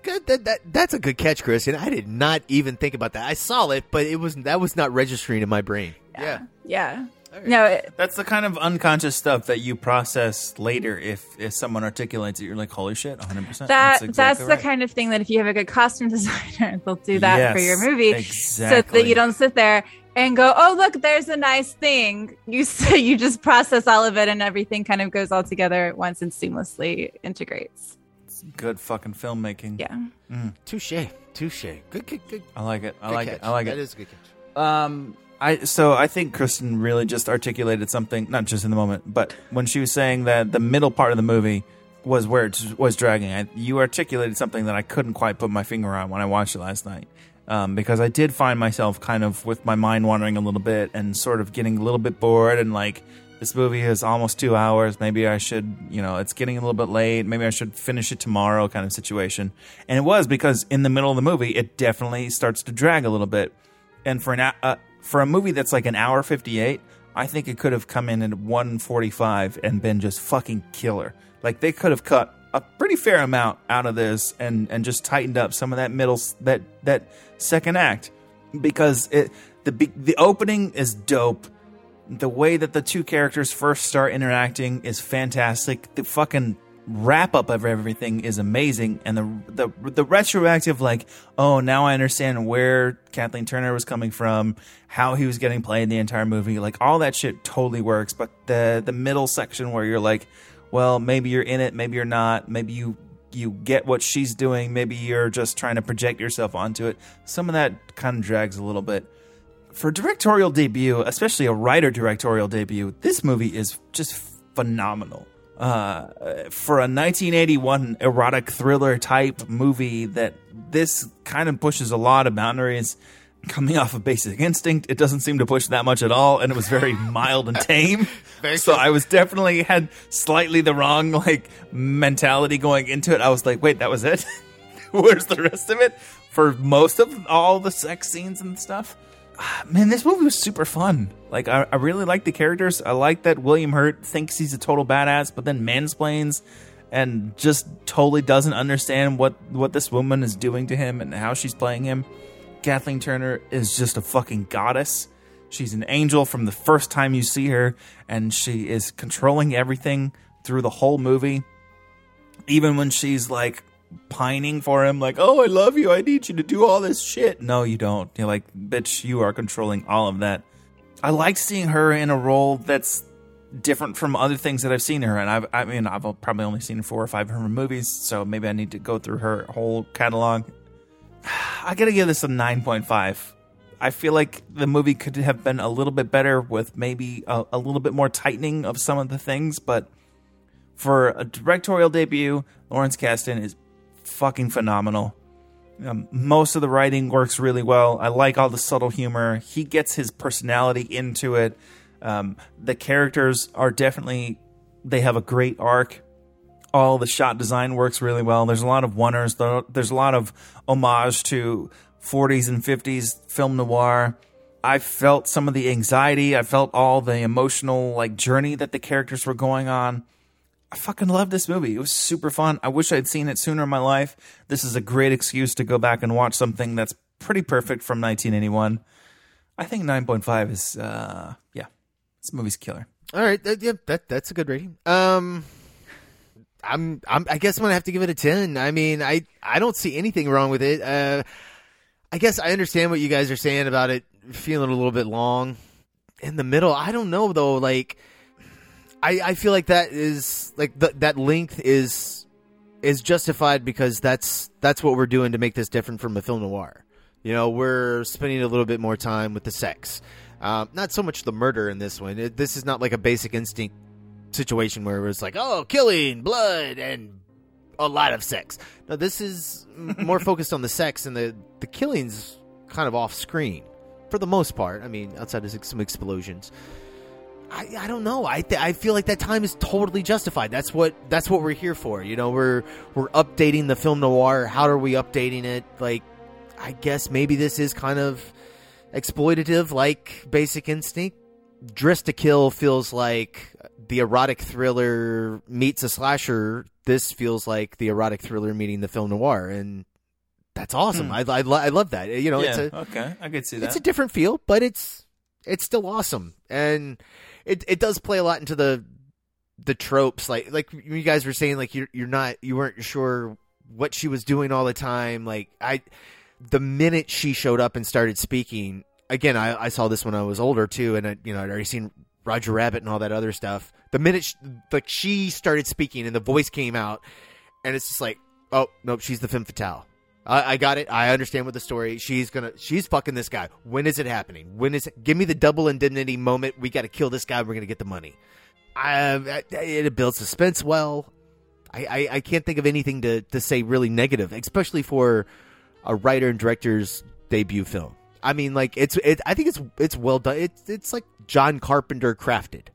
Good. That, that, that's a good catch, Chris. And I did not even think about that. I saw it, but it was that was not registering in my brain. Yeah. Yeah. No, it, That's the kind of unconscious stuff that you process later if, if someone articulates it. You're like, holy shit, 100%. that that's, that's, exactly the kind of thing that if you have a good costume designer, they'll do that for your movie, so that you don't sit there and go, "Oh, look, there's a nice thing." You say you just process all of it, and everything kind of goes all together at once and seamlessly integrates. Good fucking filmmaking. Yeah. Touche. Touche. Good. Good. Good. I like it. I good like catch. it. I like That it. is a good catch. Um, I so I think Kristen really just articulated something, not just in the moment, but when she was saying that the middle part of the movie was where it was dragging. I, you articulated something that I couldn't quite put my finger on when I watched it last night, um, because I did find myself kind of with my mind wandering a little bit and sort of getting a little bit bored and like. This movie is almost two hours. Maybe I should, you know, it's getting a little bit late. Maybe I should finish it tomorrow, kind of situation. And it was because in the middle of the movie, it definitely starts to drag a little bit and for an uh, for a movie that's like an hour 58 i think it could have come in at 145 and been just fucking killer. Like they could have cut a pretty fair amount out of this and and just tightened up some of that middle that that second act. Because it the the opening is dope. The way that the two characters first start interacting is fantastic. The fucking wrap up of everything is amazing, and the the the retroactive like, oh, now I understand where Kathleen Turner was coming from, how he was getting played in the entire movie, like all that shit totally works. But the the middle section where you're like, well, maybe you're in it, maybe you're not, maybe you you get what she's doing, maybe you're just trying to project yourself onto it. Some of that kind of drags a little bit for directorial debut, especially a writer directorial debut, this movie is just phenomenal. Uh, for a 1981 erotic thriller type movie, that this kind of pushes a lot of boundaries. Coming off of Basic Instinct, it doesn't seem to push that much at all, and it was very mild and tame. So. I was definitely had slightly the wrong like mentality going into it. I was like, wait, that was it. Where's the rest of it? For most of all the sex scenes and stuff, man, this movie was super fun. Like, I, I really like the characters. I like that William Hurt thinks he's a total badass, but then mansplains and just totally doesn't understand what what this woman is doing to him and how she's playing him. Kathleen Turner is just a fucking goddess. She's an angel from the first time you see her, and she is controlling everything through the whole movie. Even when she's like pining for him, like, oh, I love you, I need you to do all this shit. No, you don't. You're like, bitch, you are controlling all of that. I like seeing her in a role that's different from other things that I've seen her in. I've, I mean, I've probably only seen four or five of her movies, so maybe I need to go through her whole catalog. I gotta give this a 9.5. I feel like the movie could have been a little bit better with maybe a, a little bit more tightening of some of the things, but for a directorial debut, Lawrence Kasdan is fucking phenomenal. Um, most of the writing works really well. I like all the subtle humor. He gets his personality into it. Um, the characters are definitely they have a great arc. All the shot design works really well. There's a lot of wonders. There's a lot of homage to 40s and 50s film noir. I felt some of the anxiety. I felt all the emotional like journey that the characters were going on. I fucking love this movie. It was super fun. I wish I'd seen it sooner in my life. This is a great excuse to go back and watch something that's pretty perfect from 1981. I think 9.5 is uh yeah. This movie's killer. All right, that, yeah, that that's a good rating. Um, I'm, I'm, I guess I'm gonna have to give it a ten. I mean, I, I don't see anything wrong with it. Uh, I guess I understand what you guys are saying about it feeling a little bit long in the middle. I don't know though. Like, I, I feel like that is like th- that length is is justified because that's that's what we're doing to make this different from a film noir. You know, we're spending a little bit more time with the sex. Um, not so much the murder in this one. It, this is not like a basic instinct situation where it was like, oh, killing, blood, and a lot of sex. No, this is more focused on the sex and the the killings kind of off screen for the most part. I mean, outside of some explosions. I, I don't know. I th- I feel like that time is totally justified. That's what that's what we're here for. You know, we're we're updating the film noir. How are we updating it? Like, I guess maybe this is kind of exploitative like Basic Instinct. Dressed to Kill feels like the erotic thriller meets a slasher. This feels like the erotic thriller meeting the film noir, and that's awesome. Hmm. I, I, lo- I love that. You know, yeah, it's a okay. I could see that. it's a different feel, but it's it's still awesome, and it it does play a lot into the the tropes. Like like you guys were saying, like you're you're not you weren't sure what she was doing all the time. Like I, the minute she showed up and started speaking, again, I, I saw this when I was older too, and I, you know I'd already seen Roger Rabbit and all that other stuff. The minute she, like she started speaking and the voice came out, and it's just like, oh nope, she's the femme fatale. I, I got it. I understand what the story. She's gonna. She's fucking this guy. When is it happening? When is it? Give me the double indemnity moment. We got to kill this guy. We're gonna get the money. I, I, it builds suspense well. I, I, I can't think of anything to, to say really negative, especially for a writer and director's debut film. I mean, like it's it. I think it's it's well done. It's it's like John Carpenter crafted.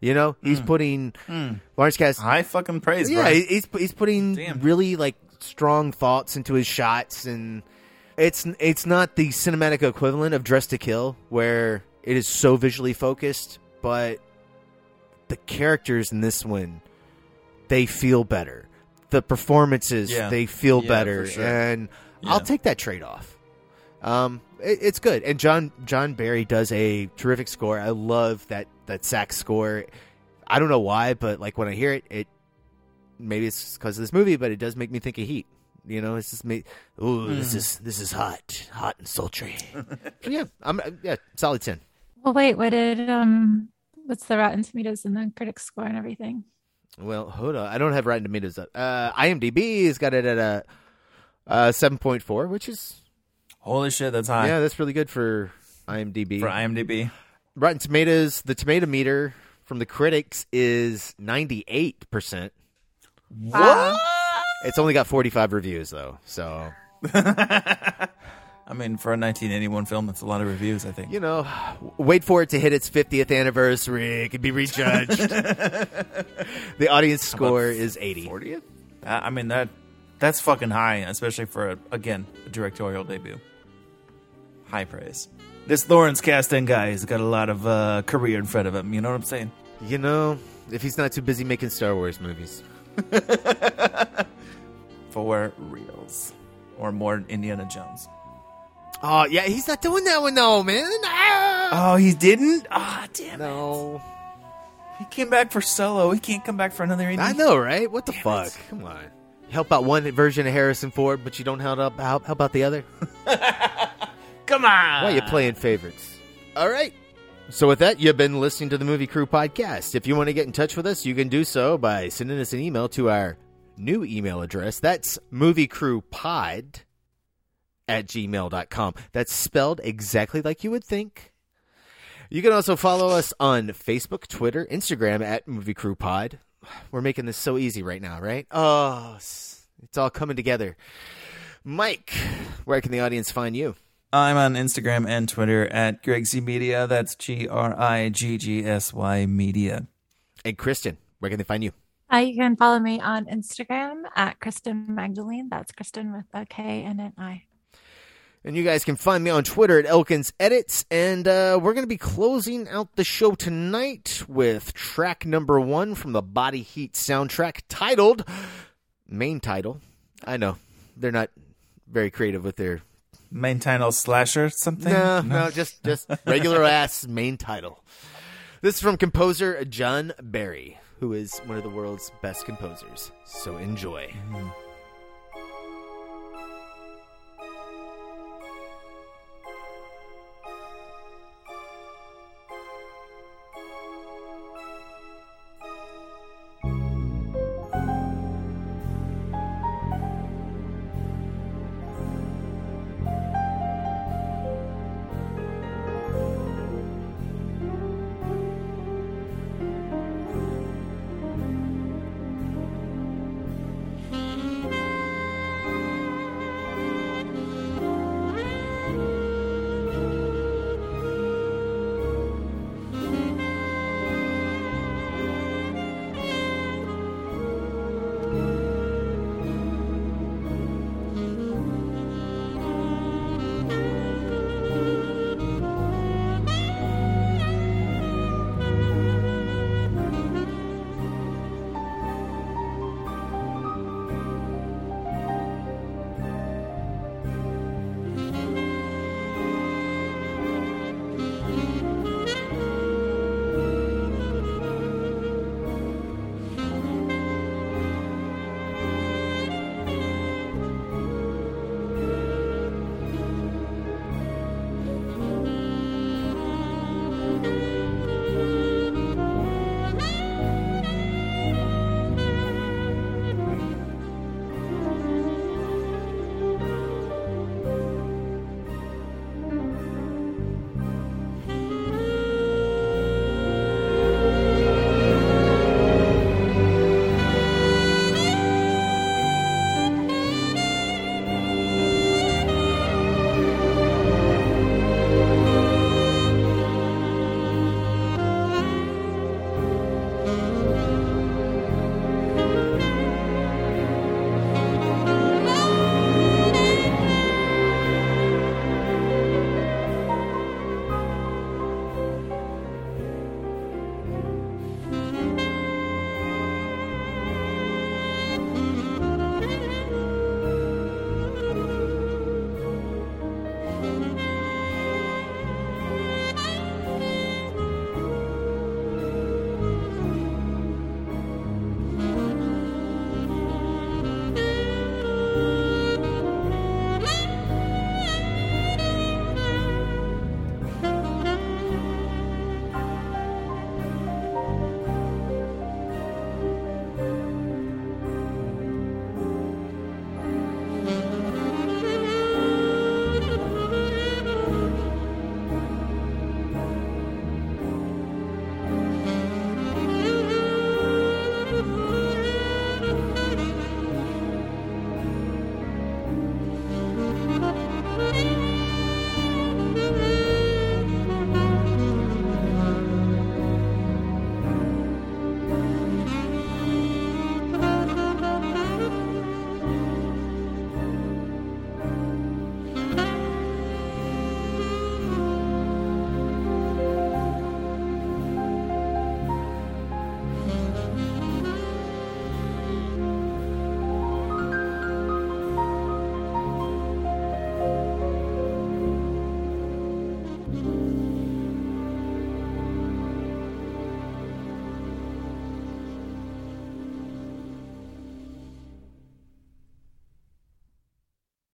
You know, he's hmm. putting hmm. Lawrence Cast. I fucking praise, Yeah, bro. he's he's putting Damn. really like strong thoughts into his shots, and it's it's not the cinematic equivalent of Dressed to Kill, where it is so visually focused, but the characters in this one they feel better. The performances Yeah. they feel Yeah, better, sure. and Yeah. I'll take that trade off. Um, it, it's good, and John John Barry does a terrific score. I love that that sax score. I don't know why, but like when I hear it, it maybe it's because of this movie, but it does make me think of Heat. You know, it's just me. Ooh, this Hmm. is this is hot, hot and sultry. yeah, I'm yeah, solid ten. Well, wait, what did um, what's the Rotten Tomatoes and the critics score and everything? Well, hold on, I don't have Rotten Tomatoes up. Uh, IMDb has got it at a uh, seven point four, which is Holy shit, that's high yeah, that's really good for IMDb. for IMDb. Rotten Tomatoes, the tomato meter from the critics is ninety eight percent. Wow. It's only got forty five reviews though, so I mean, for a 1981 film, that's a lot of reviews. I think. you know, wait for it to hit its 50th anniversary. It can be rejudged. the audience score is 80. 40th? Uh, I mean that that's fucking high, especially for a, again a directorial debut. High praise. This Lawrence Kasdan guy has got a lot of uh, career in front of him. You know what I'm saying? You know, if he's not too busy making Star Wars movies. For reals, or more Indiana Jones. Oh, yeah, he's not doing that one though, man. Ah! Oh, he didn't. Ah, damn it! No. He came back for Solo. He can't come back for another Indiana. I know, right? What the fuck? it. Come on. Help out one version of Harrison Ford, but you don't help out help, how about the other? Come on. Why are you playing favorites? All right. So with that, you've been listening to the Movie Crew podcast. If you want to get in touch with us, you can do so by sending us an email to our new email address. That's moviecrewpod at gmail.com. That's spelled exactly like you would think. You can also follow us on Facebook, Twitter, Instagram at Movie Crew Pod. We're making this so easy right now, right? Oh, it's all coming together. Mike, where can the audience find you? I'm on Instagram and Twitter at Griggsy Media. That's G R I G G S Y Media. And Kristen, where can they find you? Uh, you can follow me on Instagram at Kristen Magdalene. That's Kristen with a K and an I. And you guys can find me on Twitter at Elkins Edits. And uh, we're going to be closing out the show tonight with track number one from the Body Heat soundtrack titled, main title. I know, they're not very creative with their. Main title slasher something? No, no, just, just regular ass main title. This is from composer John Barry, who is one of the world's best composers. So enjoy. Mm.